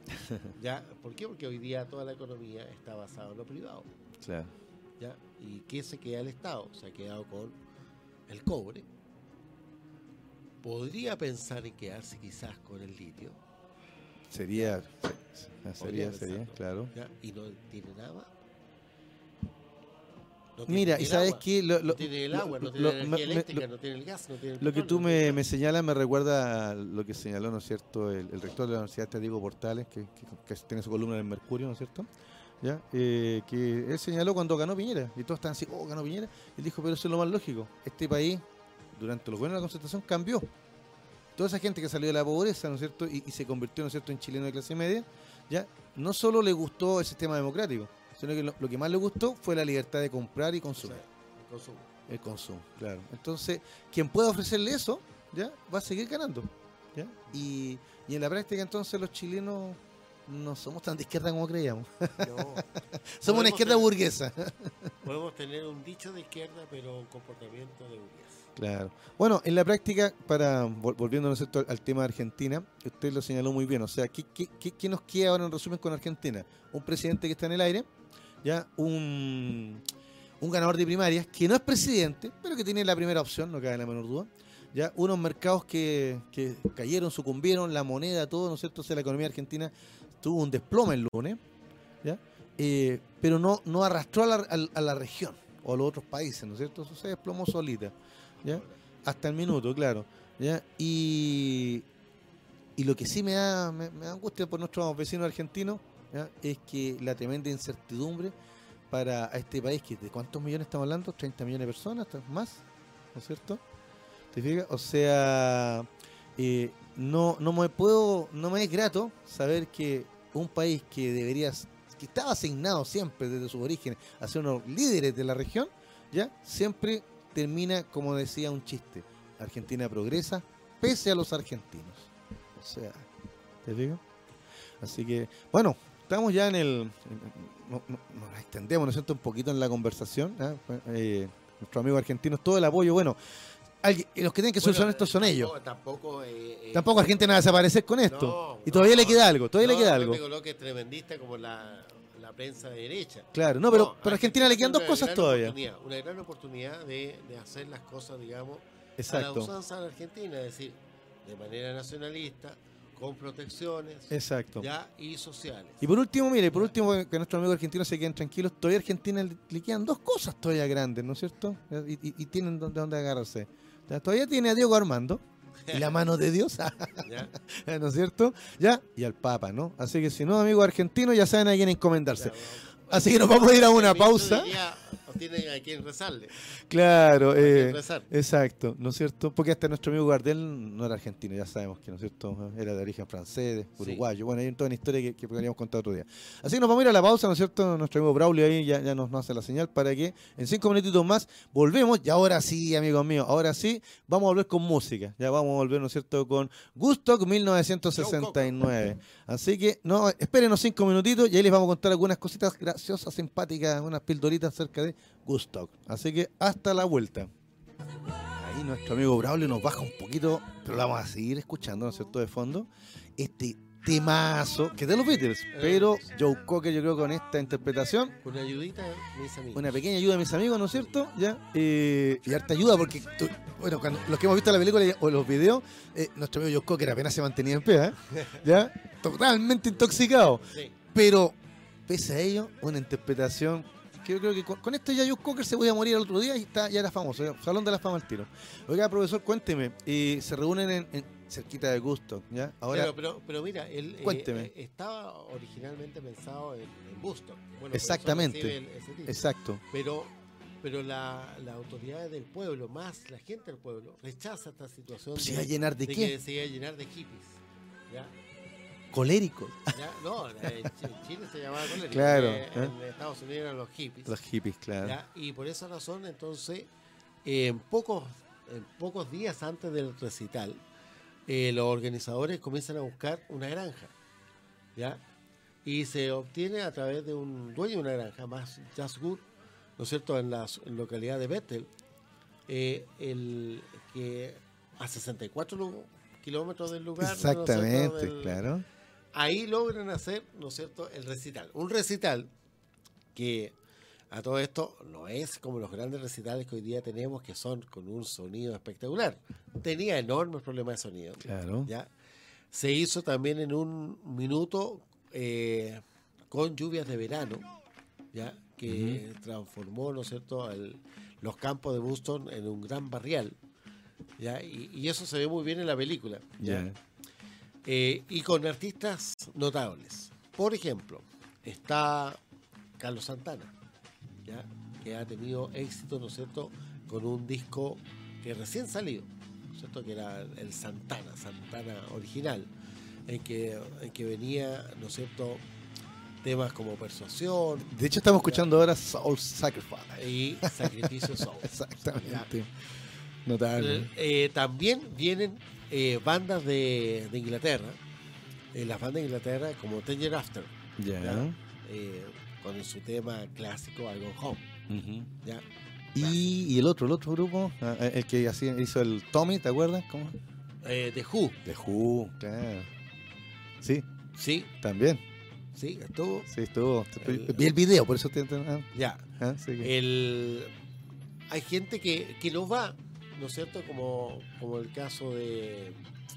¿Ya? ¿Por qué? Porque hoy día toda la economía está basada en lo privado. Claro. ¿ya? ¿Y qué se queda el Estado? Se ha quedado con el cobre. Podría pensar en quedarse quizás con el litio. Sería, sería, sería, claro. ¿ya? Y no tiene nada más. No Mira, y sabes que lo, No tiene el agua, no tiene la energía eléctrica, no tiene el gas, no tiene el Lo que tú me, me señalas me recuerda a lo que señaló, ¿no es cierto?, el, el rector de la Universidad de Diego Portales, que, que- que tiene su columna en el Mercurio, ¿no es cierto? ¿Ya? Eh, que él señaló cuando ganó Piñera, y todos estaban así, oh, ganó Piñera, y él dijo, pero eso es lo más lógico, este país, durante los gobiernos de la concentración, cambió. Toda esa gente que salió de la pobreza, ¿no es cierto?, y, y se convirtió, ¿no es cierto?, en chileno de clase media, ¿ya? No solo le gustó el sistema democrático, sino que lo, lo que más le gustó fue la libertad de comprar y consumir. el consumo. El consumo, claro. Entonces, quien pueda ofrecerle eso, ya va a seguir ganando. ¿ya? Y, y en la práctica, entonces, los chilenos no somos tan de izquierda como creíamos. No, Somos una izquierda tener- burguesa. podemos tener un dicho de izquierda, pero un comportamiento de burgués. Claro. Bueno, en la práctica, para vol- volviendo al, tema de Argentina, usted lo señaló muy bien. O sea, ¿qué, qué, qué- qué nos queda ahora en resumen con Argentina? Un presidente que está en el aire, ya un, un ganador de primarias que no es presidente, pero que tiene la primera opción, no cabe la menor duda. Ya unos mercados que, que cayeron, sucumbieron, la moneda, todo, ¿no es cierto? O sea, la economía argentina tuvo un desplome el lunes, ¿ya? Eh, pero no, no arrastró a la, a- a la región o a los otros países, ¿no es cierto? Eso se desplomó solita. Hasta el minuto, claro. ¿ya? Y, y lo que sí me da, me, da angustia por nuestros vecinos argentinos es que la tremenda incertidumbre para este país, que ¿de cuántos millones estamos hablando? ¿30 millones de personas? ¿Más? ¿No es cierto? ¿Te fijas? O sea, eh, no, no me puedo, no me es grato saber que un país que debería, que estaba asignado siempre desde sus orígenes a ser unos líderes de la región, ya siempre termina como decía un chiste. Argentina progresa pese a los argentinos. O sea, ¿te digo? Así que, bueno, estamos ya en el... en- no- no- nos extendemos, ¿no es cierto?, un poquito en la conversación. ¿ah? Eh, nuestros amigos argentinos, todo el apoyo. Bueno, alguien- los que tienen que Bueno, solucionar esto son tampoco- ellos. Tampoco, eh, eh, Tampoco Argentina va a desaparecer con esto. no, y todavía le queda algo, todavía le queda algo. te coloques tremendista como la prensa de derecha. Claro, no, pero, pero a Argentina le quedan dos cosas todavía. Una gran oportunidad de, de hacer las cosas, digamos, a la Exacto, usanza de Argentina, es decir, de manera nacionalista, con protecciones exacto. ya y sociales. Y por último, mire, por último, que nuestros amigos argentinos se queden tranquilos, todavía a Argentina le, quedan dos cosas todavía grandes, ¿no es cierto? Y, y- y tienen donde, donde agarrarse. O sea, todavía tiene a Diego Armando, y la mano de Dios, ¿ya? ¿no es cierto? Ya, y al Papa, ¿no? Así que si no, amigos argentinos, ya saben a quién encomendarse. Así que nos vamos a ir a una pausa. Tienen a quien rezarle. Claro, eh, rezar. exacto, ¿no es cierto? Porque hasta nuestro amigo Gardel no era argentino, ya sabemos que, ¿no es cierto? Era de origen francés, uruguayo. Bueno, hay toda una historia que, que podríamos contar otro día. Así que nos vamos a ir a la pausa, ¿no es cierto? Nuestro amigo Braulio ahí ya, ya nos, nos hace la señal para que en cinco minutitos más volvemos. Y ahora sí, amigos míos, ahora sí, vamos a volver con música. Ya vamos a volver, ¿no es cierto? Con Gustock 1969. Así que no, espérenos cinco minutitos y ahí les vamos a contar algunas cositas graciosas, simpáticas, unas pildoritas acerca de Gustock. Así que hasta la vuelta. Ahí nuestro amigo Braulio nos baja un poquito, pero la vamos a seguir escuchando, ¿no es cierto? De fondo. Este temazo, que de los Beatles, pero Joe Cocker yo creo con esta interpretación Con ayudita, mis amigos. una pequeña ayuda a mis amigos, ¿no es cierto? ¿Ya? Eh, y harta ayuda porque, tú- bueno, cuando, los que hemos visto la película o los videos, eh, nuestro amigo Joe Cocker apenas se mantenía en pie, ¿eh? ¿ya? Totalmente intoxicado. Sí. Pero, pese a ello, una interpretación yo creo que con, con esto ya Joe Cocker se podía morir el otro día y está, ya era famoso, Salón de la Fama al tiro. Oiga, profesor, cuénteme, eh, se reúnen en, en- cerquita de Gusto, ¿ya? Ahora, pero, pero, pero mira, él eh, Cuénteme. eh, estaba originalmente pensado en, en Boston. Bueno, Exactamente. el- exacto. Pero, pero la, la autoridad del pueblo, más la gente del pueblo, rechaza esta situación ¿Se de, iba a llenar de de qué? que se iba a llenar de hippies. ¿ya? Colérico. ¿Ya? No, en en Chile se llamaba colérico, Claro, eh, ¿eh? En Estados Unidos eran los hippies. Los hippies, claro. ¿ya? Y por esa razón, entonces, en pocos, en pocos días antes del recital, eh, los organizadores comienzan a buscar una granja. ¿ya? Y se obtiene a través de un dueño de una granja, más Jasgur, ¿no es cierto?, en la localidad de Bethel, eh, el que a 64 lu- kilómetros del lugar. Exactamente, del- claro. Ahí logran hacer, ¿no es cierto?, el recital. Un recital que A todo esto no es como los grandes recitales que hoy día tenemos que son con un sonido espectacular. Tenía enormes problemas de sonido. Claro. ¿ya? Se hizo también en un minuto eh, con lluvias de verano, ¿ya? que transformó, ¿no es cierto?, el- los campos de Boston en un gran barrial. ¿ya? Y, y eso se ve muy bien en la película. ¿ya? Ya. Eh, y con artistas notables. Por ejemplo, está Carlos Santana, ¿ya? que ha tenido éxito, ¿no es cierto?, con un disco que recién salió, ¿no es cierto?, que era el Santana, Santana original, en que, en que venía, ¿no es cierto?, temas como Persuasión De hecho, estamos escuchando ahora Soul Sacrifice. y Sacrificio Soul. Exactamente. Notable. Eh, también vienen eh, bandas de, de Inglaterra, eh, las bandas de Inglaterra como Ten Year After, Ya. ¿ya? eh, con su tema clásico I Go Home. Y, y el otro, el otro grupo, ah, el que hizo el Tommy, ¿te acuerdas? ¿Cómo? Eh, The Who, The Who, claro. Sí, sí, también. sí, estuvo. Sí, estuvo. El- Vi el video, por eso te. ah, Ya. ah, sí El, hay gente que, que no va, ¿no es cierto? Como, como el caso de,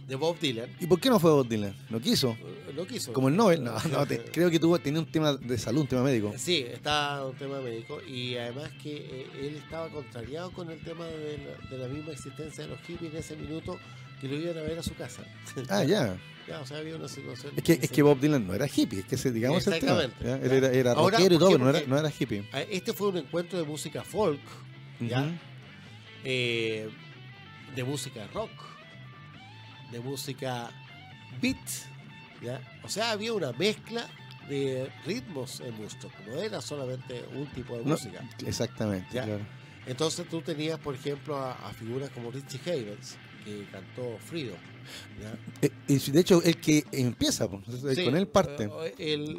de Bob Dylan. ¿Y por qué no fue Bob Dylan? ¿No quiso? Eh, No quiso. Como el Nobel. No, no, te- creo que tuvo, tenía un tema de salud, un tema médico. Sí, está un tema médico y además que eh, él estaba contrariado con el tema de la, de la misma existencia de los hippies en ese minuto que lo iban a ver a su casa. Ah, ya. Ya, o sea, había una situación. Es que, es que Bob Dylan no era hippie, es que se, digamos el tema. Era, era Ahora, rockero y ¿por todo, pero no era, no era hippie. Este fue un encuentro de música folk, ¿ya? Eh, de música rock, de música beat, ¿ya? O sea, había una mezcla de ritmos en Woodstock, no era solamente un tipo de No, música. Exactamente, claro. Entonces tú tenías, por ejemplo, a, a figuras como Richie Havens, que cantó Freedom. ¿ya? Eh, y de hecho, el que empieza, pues, Sí, con él parte. eh, Él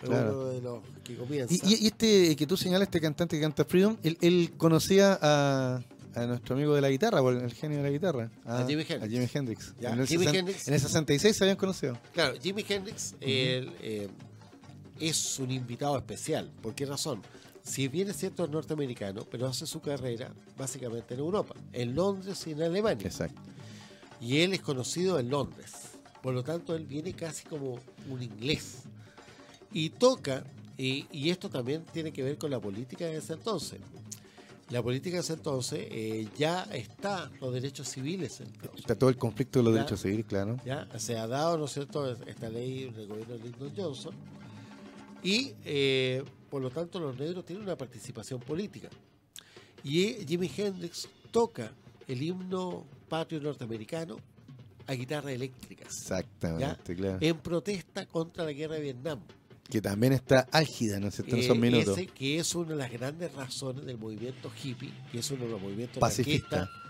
es Claro. uno de los que comienza. Y, y- y este que tú señalas, este cantante que canta Freedom, él, él conocía a, a nuestro amigo de la guitarra, el, genio de la guitarra. A Jimi Hendrix. A Jimi Hendrix. Ya, En, el Jimi Hendrix. en el 66 se habían conocido. Claro, Jimi Hendrix él, eh, es un invitado especial. ¿Por qué razón? Si bien es cierto es norteamericano, pero hace su carrera básicamente en Europa, en Londres y en Alemania. Exacto. Y él es conocido en Londres. Por lo tanto, él viene casi como un inglés. Y toca, y, y esto también tiene que ver con la política de ese entonces. La política ese entonces eh, ya está los derechos civiles. entonces. Está todo el conflicto de los Ya. derechos civiles, claro. ¿ya? Se ha dado, ¿no es cierto?, esta ley en el gobierno de Lyndon Johnson. Y, eh, por lo tanto, los negros tienen una participación política. Y Jimi Hendrix toca el himno patrio norteamericano a guitarra eléctrica, Exactamente, claro. en protesta contra la guerra de Vietnam. Que también está álgida, ¿no es cierto? En esos Eh, minutos. ese que es una de las grandes razones del movimiento hippie, que es uno de los movimientos Pacifista. anarquistas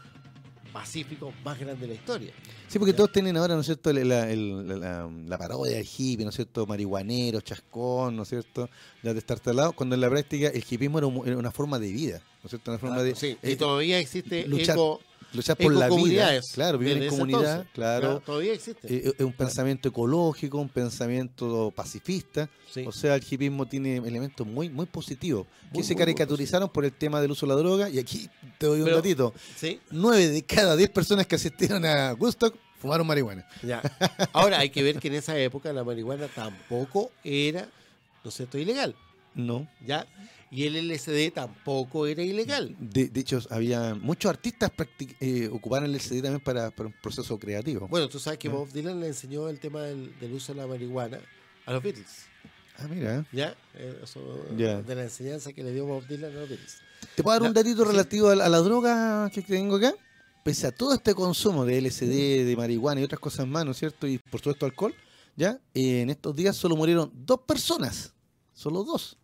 pacíficos más grandes de la historia. Sí, porque Ya. todos tienen ahora, ¿no es cierto?, la, la- el- la- parodia del hippie, ¿no es cierto?, marihuanero, chascón, ¿no es cierto?, ya de estar talado, cuando en la práctica el hippismo era, un- era una forma de vida, ¿no es cierto?, una forma de Sí, y todavía existe luchar eco, luchar por la vida. Claro, vivir en comunidad, entonces. claro. Todavía existe. eh, Es un pensamiento ecológico, un pensamiento pacifista. Sí. O sea, el hippismo tiene elementos muy, muy positivos que Muy, se muy, muy caricaturizaron por el tema del uso de la droga. Y aquí te doy un Pero- datito. Sí, Nueve de cada diez personas que asistieron a Woodstock fumaron marihuana. ya. Ahora hay que ver que en esa época la marihuana tampoco era, ¿no es cierto?, ilegal. No. ¿Ya? Y el LSD tampoco era ilegal. De, de hecho, había muchos artistas eh, ocuparon el LSD también para, para un proceso creativo. Bueno, tú sabes que. Bob Dylan le enseñó el tema del, del uso de la marihuana a los Beatles. Ah, mira. ¿Ya? Eh, Eso. De la enseñanza que le dio Bob Dylan a los Beatles. ¿Te puedo dar un datito sí. relativo a, la- a la droga que tengo acá? Pese a todo este consumo de LSD, de marihuana y otras cosas más, ¿no es cierto? Y por supuesto alcohol, ¿ya? Eh, en estos días solo murieron dos personas. Solo dos.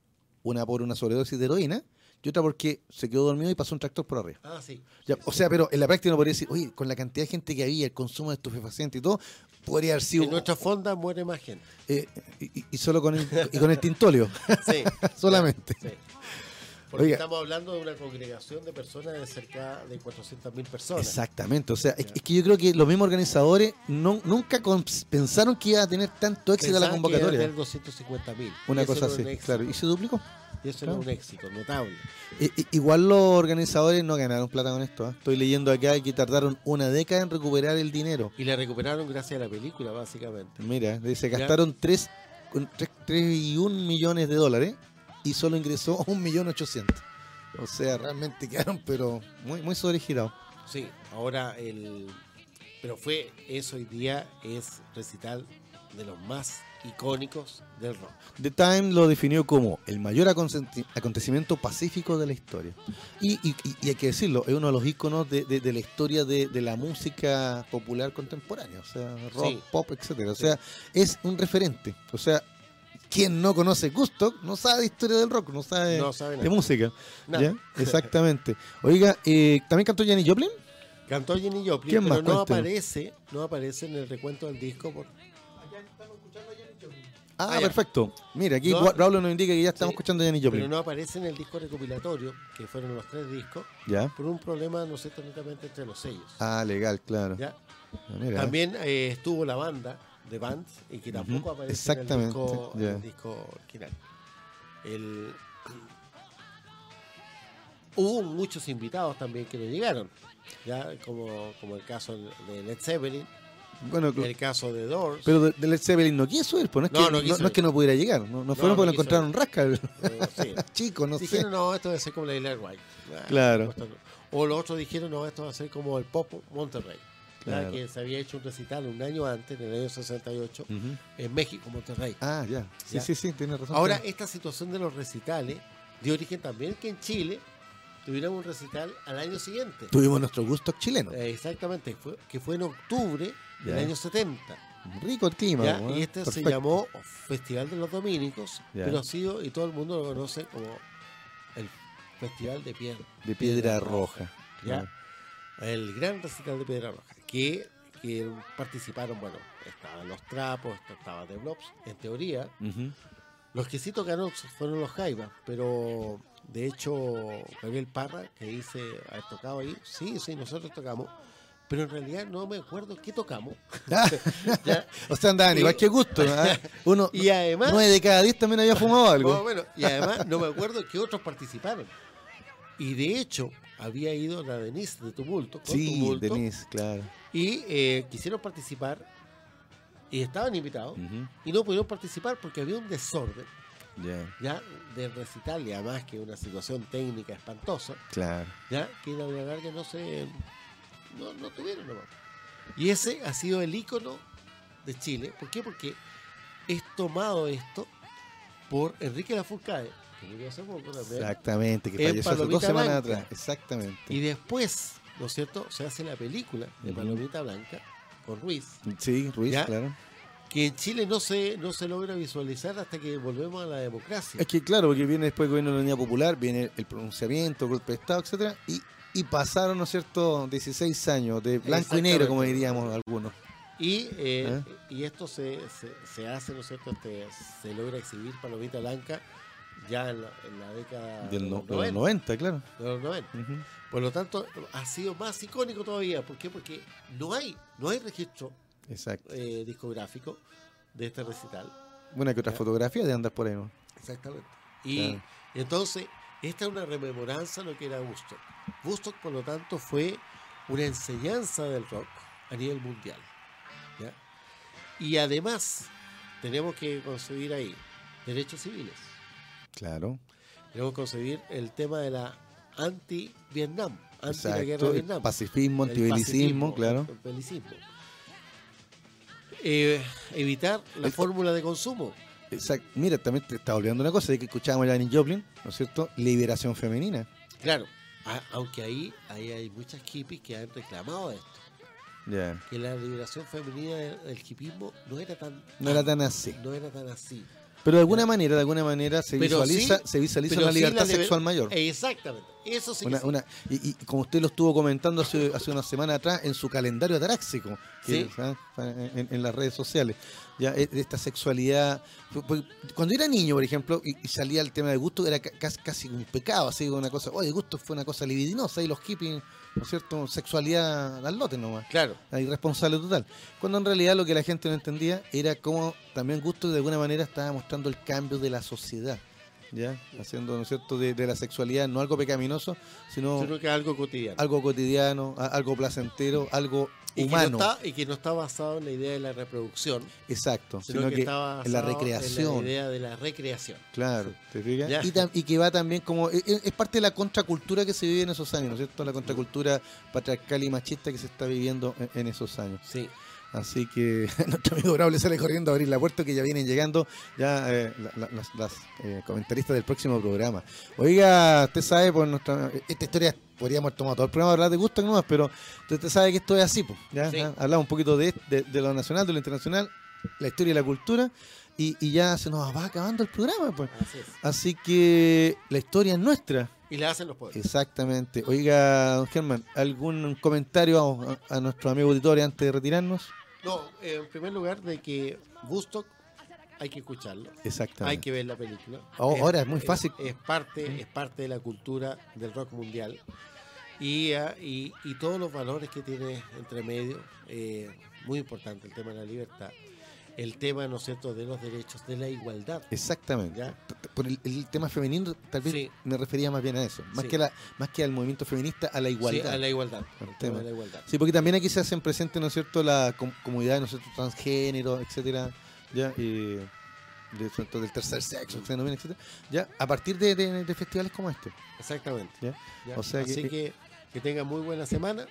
Una por una sobredosis de heroína y otra porque se quedó dormido y pasó un tractor por arriba. Ah, sí. Ya, o sea, pero en la práctica no podría decir, oye, con la cantidad de gente que había, el consumo de estupefacientes y todo, podría haber sido... En nuestra fonda muere más gente. eh, y, y solo con el, y con el tintolio, Sí. solamente. Sí. Porque Oiga. estamos hablando de una congregación de personas de cerca de 400.000 personas. Exactamente, o sea, es, es que yo creo que los mismos organizadores no, nunca pensaron que iba a tener tanto éxito la Pensaban que iba a convocatoria. tener 250.000. Una cosa así, un claro, y se duplicó. Y eso claro. era un éxito notable. I- igual los organizadores no ganaron plata con esto. ¿eh? Estoy leyendo acá que tardaron una década en recuperar el dinero. Y la recuperaron gracias a la película, básicamente. Mira, se Ya. gastaron 3, y 1 millones de dólares y solo ingresó 1 millón 800. O sea, realmente quedaron, pero muy, muy sobregirados. Sí, ahora el. Pero fue, eso hoy día es recital de los más icónicos del rock. The Time lo definió como el mayor aconteci- acontecimiento pacífico de la historia. Y, y- y- y hay que decirlo, es uno de los íconos de, de- de la historia de, de la música popular contemporánea, o sea, rock, Sí. pop, etcétera. O sea, es un referente. O sea, quien no conoce Gusto no sabe de historia del rock, no sabe No de música. Exactamente. Oiga, eh, ¿también cantó Janis Joplin? Cantó Jenny Joplin, ¿Quién pero más? no Cuénteme. aparece, no aparece en el recuento del disco. por- Ah, Ah, perfecto. Mira, aquí No. Raúl nos indica que ya estamos Sí, escuchando a Pero Joplin. no aparece en el disco recopilatorio, que fueron los tres discos, Ya. por un problema, no sé, netamente entre los sellos. Ah, legal, claro. ¿ya? Ah, mira. También eh, estuvo la banda de Band y que tampoco Ujú, aparece exactamente, en el disco, en ya. el disco original. El- Hubo muchos invitados también que no llegaron, ya como, como el caso de Led Zeppelin, Bueno, el caso de Doors. Pero de, de Led Zeppelin no quiso ir, pues no es, No, que, no no, no es ir. que no pudiera llegar, no, no fueron porque lo encontraron rasca, eh, sí. chico, no sé. dijeron, no, esto debe ser como la Isla White. Claro. O los otros dijeron, no, esto va a ser como el Pop Monterrey. Claro. que se había hecho un recital un año antes, en el año 68, Ujú. en México, Monterrey. Ah, ya. Sí, Ya. sí, sí, tienes razón. Ahora, esta situación de los recitales dio origen también que en Chile tuviéramos un recital al año siguiente. tuvimos nuestro gusto chileno. Eh, exactamente, fue, que fue en octubre del año 70. Rico el clima. ¿ya? ¿no? Y este se llamó Festival de los Dominicos, Ya. pero ha sido, y todo el mundo lo conoce como el Festival de Piedra. De piedra roja. ¿ya? claro. El gran recital de Piedra Roja, que, que participaron, bueno, estaban los trapos, estaba The Blobs, en teoría. Ujú. Los que sí tocaron fueron los Jaivas, pero de hecho Gabriel Parra, que dice haber tocado ahí, sí, sí, nosotros tocamos, pero en realidad no me acuerdo qué tocamos. O sea, andaban igual que gusto. ¿ah? Uno, Y además, nueve de cada diez también había fumado algo. y además no me acuerdo que otros participaron. Y de hecho, había ido la Denise de Tumulto, con Sí, Tumulto, Denise, claro. y eh, quisieron participar y estaban invitados y no pudieron participar porque había un desorden Ya, ya del recital y además que una situación técnica espantosa claro. ya que la la larga no se no, no tuvieron nomás. y ese ha sido el ícono de Chile ¿por qué? porque es tomado esto por Enrique Lafourcade que murió hace poco también Exactamente, que falleció hace dos semanas Blanca. atrás. Exactamente. y después ¿no es cierto? se hace la película de. Palomita Blanca con Ruiz Sí, Ruiz, ¿Ya? claro. que en Chile no se, no se logra visualizar hasta que volvemos a la democracia. Es que claro, porque viene después el gobierno de la Unidad Popular, viene el pronunciamiento, el golpe de Estado, etcétera, y, y pasaron, ¿no es cierto?, 16 años de blanco y negro, como diríamos algunos. Y, eh, ¿Eh? y esto se, se, se hace, ¿no es cierto? Este, se logra exhibir Palomita Blanca ya en la, en la década Del de no- los de los 90, 90, claro. de los 90. Ujú. Por lo tanto, ha sido más icónico todavía. ¿Por qué? Porque no hay, no hay registro Exacto. eh, discográfico de este recital. Buena que otra ¿Ya? fotografía de andar por ahí, ¿no? Exactamente. Y Claro. entonces, esta es una rememoranza de lo que era Woodstock. Woodstock, por lo tanto, fue una enseñanza del rock a nivel mundial. ¿ya? Y además, tenemos que concebir ahí derechos civiles. Claro. Tenemos que concebir el tema de la anti-Vietnam, anti la guerra Exacto. de El Vietnam. pacifismo, El antibelicismo, pacifismo, claro. el belicismo. Eh, evitar la fórmula de consumo. Exacto. Mira, también te estaba olvidando una cosa, de que escuchábamos a Janis Joplin, ¿no es cierto? Liberación femenina. Claro, a- aunque ahí, ahí hay muchas hippies que han reclamado esto, Ya. que la liberación femenina del, del hippismo no era tan No era tan así. no era tan así. Pero de alguna manera, de alguna manera se Pero visualiza, sí, se visualiza una sí libertad la sexual mayor. Exactamente. Eso sí. que Una- sí. una- y, y como usted lo estuvo comentando hace, hace una semana atrás en su calendario ataráxico, que, en, en las redes sociales, ya de esta sexualidad. Cuando era niño, por ejemplo, y, y salía el tema de gusto, era ca- casi, casi un pecado, así una cosa, oye, gusto fue una cosa libidinosa, y los hippies, ¿no es cierto? Sexualidad al lote nomás. Claro. la irresponsable total. Cuando en realidad lo que la gente no entendía era cómo también Gusto de alguna manera estaba mostrando el cambio de la sociedad, ¿ya? Haciendo, ¿no es cierto?, de, de la sexualidad no algo pecaminoso, sino Sino que algo cotidiano. algo cotidiano, algo placentero, algo y, que humano. no está, y que no está basado en la idea de la reproducción, Exacto, sino, sino que, que está basado en la en recreación. la idea de la recreación. Claro, ¿te fijas? Y, tam- y que va también como. Es, es parte de la contracultura que se vive en esos años, ¿no es cierto? La contracultura patriarcal y machista que se está viviendo en, en esos años. Sí. Así que nuestro amigo Bravo le sale corriendo a abrir la puerta que ya vienen llegando ya eh, la- la- las, las, eh, comentaristas del próximo programa. Oiga, usted sabe por nuestra esta historia podríamos haber tomado todo el programa hablar de gusto nomás, pero usted, sabe que esto es así, pues, ¿ya? Sí. Hablamos un poquito de, de, de lo nacional, de lo internacional, la historia y la cultura y, y ya se nos va acabando el programa, pues. Así que la historia es nuestra. Y la hacen los pueblos. Exactamente. Oiga, don Germán, ¿algún comentario a, a nuestro amigo auditorio antes de retirarnos? No, eh, en primer lugar, de que Woodstock hay que escucharlo. Exactamente. Hay que ver la película. Oh, ahora es muy fácil. Es, parte, es parte de la cultura del rock mundial. Y, y, y todos los valores que tiene entre medio, eh, muy importante, el tema de la libertad, el tema, ¿no es cierto?, de los derechos, de la igualdad. Exactamente. Por el, el tema femenino, tal vez Sí. me refería más bien a eso. Más, Sí. que la, más que al movimiento feminista, a la igualdad. Sí, a la igualdad. El el tema tema. de la igualdad. Sí, porque también aquí se hacen presentes, ¿no es cierto?, la com- comunidad, ¿no es cierto?, transgénero, etcétera, ya, y de, del tercer sexo, etcétera, etcétera, ya, a partir de, de- de festivales como este. Exactamente. ¿ya? ¿ya? O sea Así que- que, que tengan muy buena semana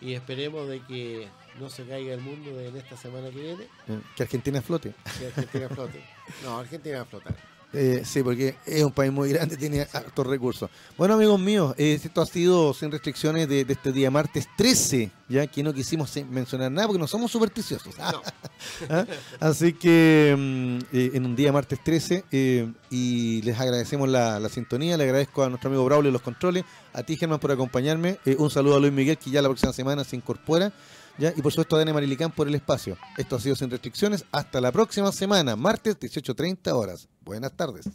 y esperemos de que no se caiga el mundo en esta semana que viene, Eh, Que Argentina flote. que Argentina flote. No, Argentina va a flotar. Eh, sí, porque es un país muy grande, tiene hartos recursos. Bueno, amigos míos, eh, esto ha sido sin restricciones de, de este día martes 13, ya que no quisimos mencionar nada porque no somos supersticiosos. No. ¿Ah? Así que mm, eh, en un día martes 13, eh, y les agradecemos la, la sintonía, le agradezco a nuestro amigo Braulio los controles, a ti Germán por acompañarme, un saludo a Luis Miguel que ya la próxima semana se incorpora. ¿Ya? Y por supuesto a Dani Marilicán por el espacio. Esto ha sido sin restricciones. Hasta la próxima semana, martes 18.30 horas. Buenas tardes.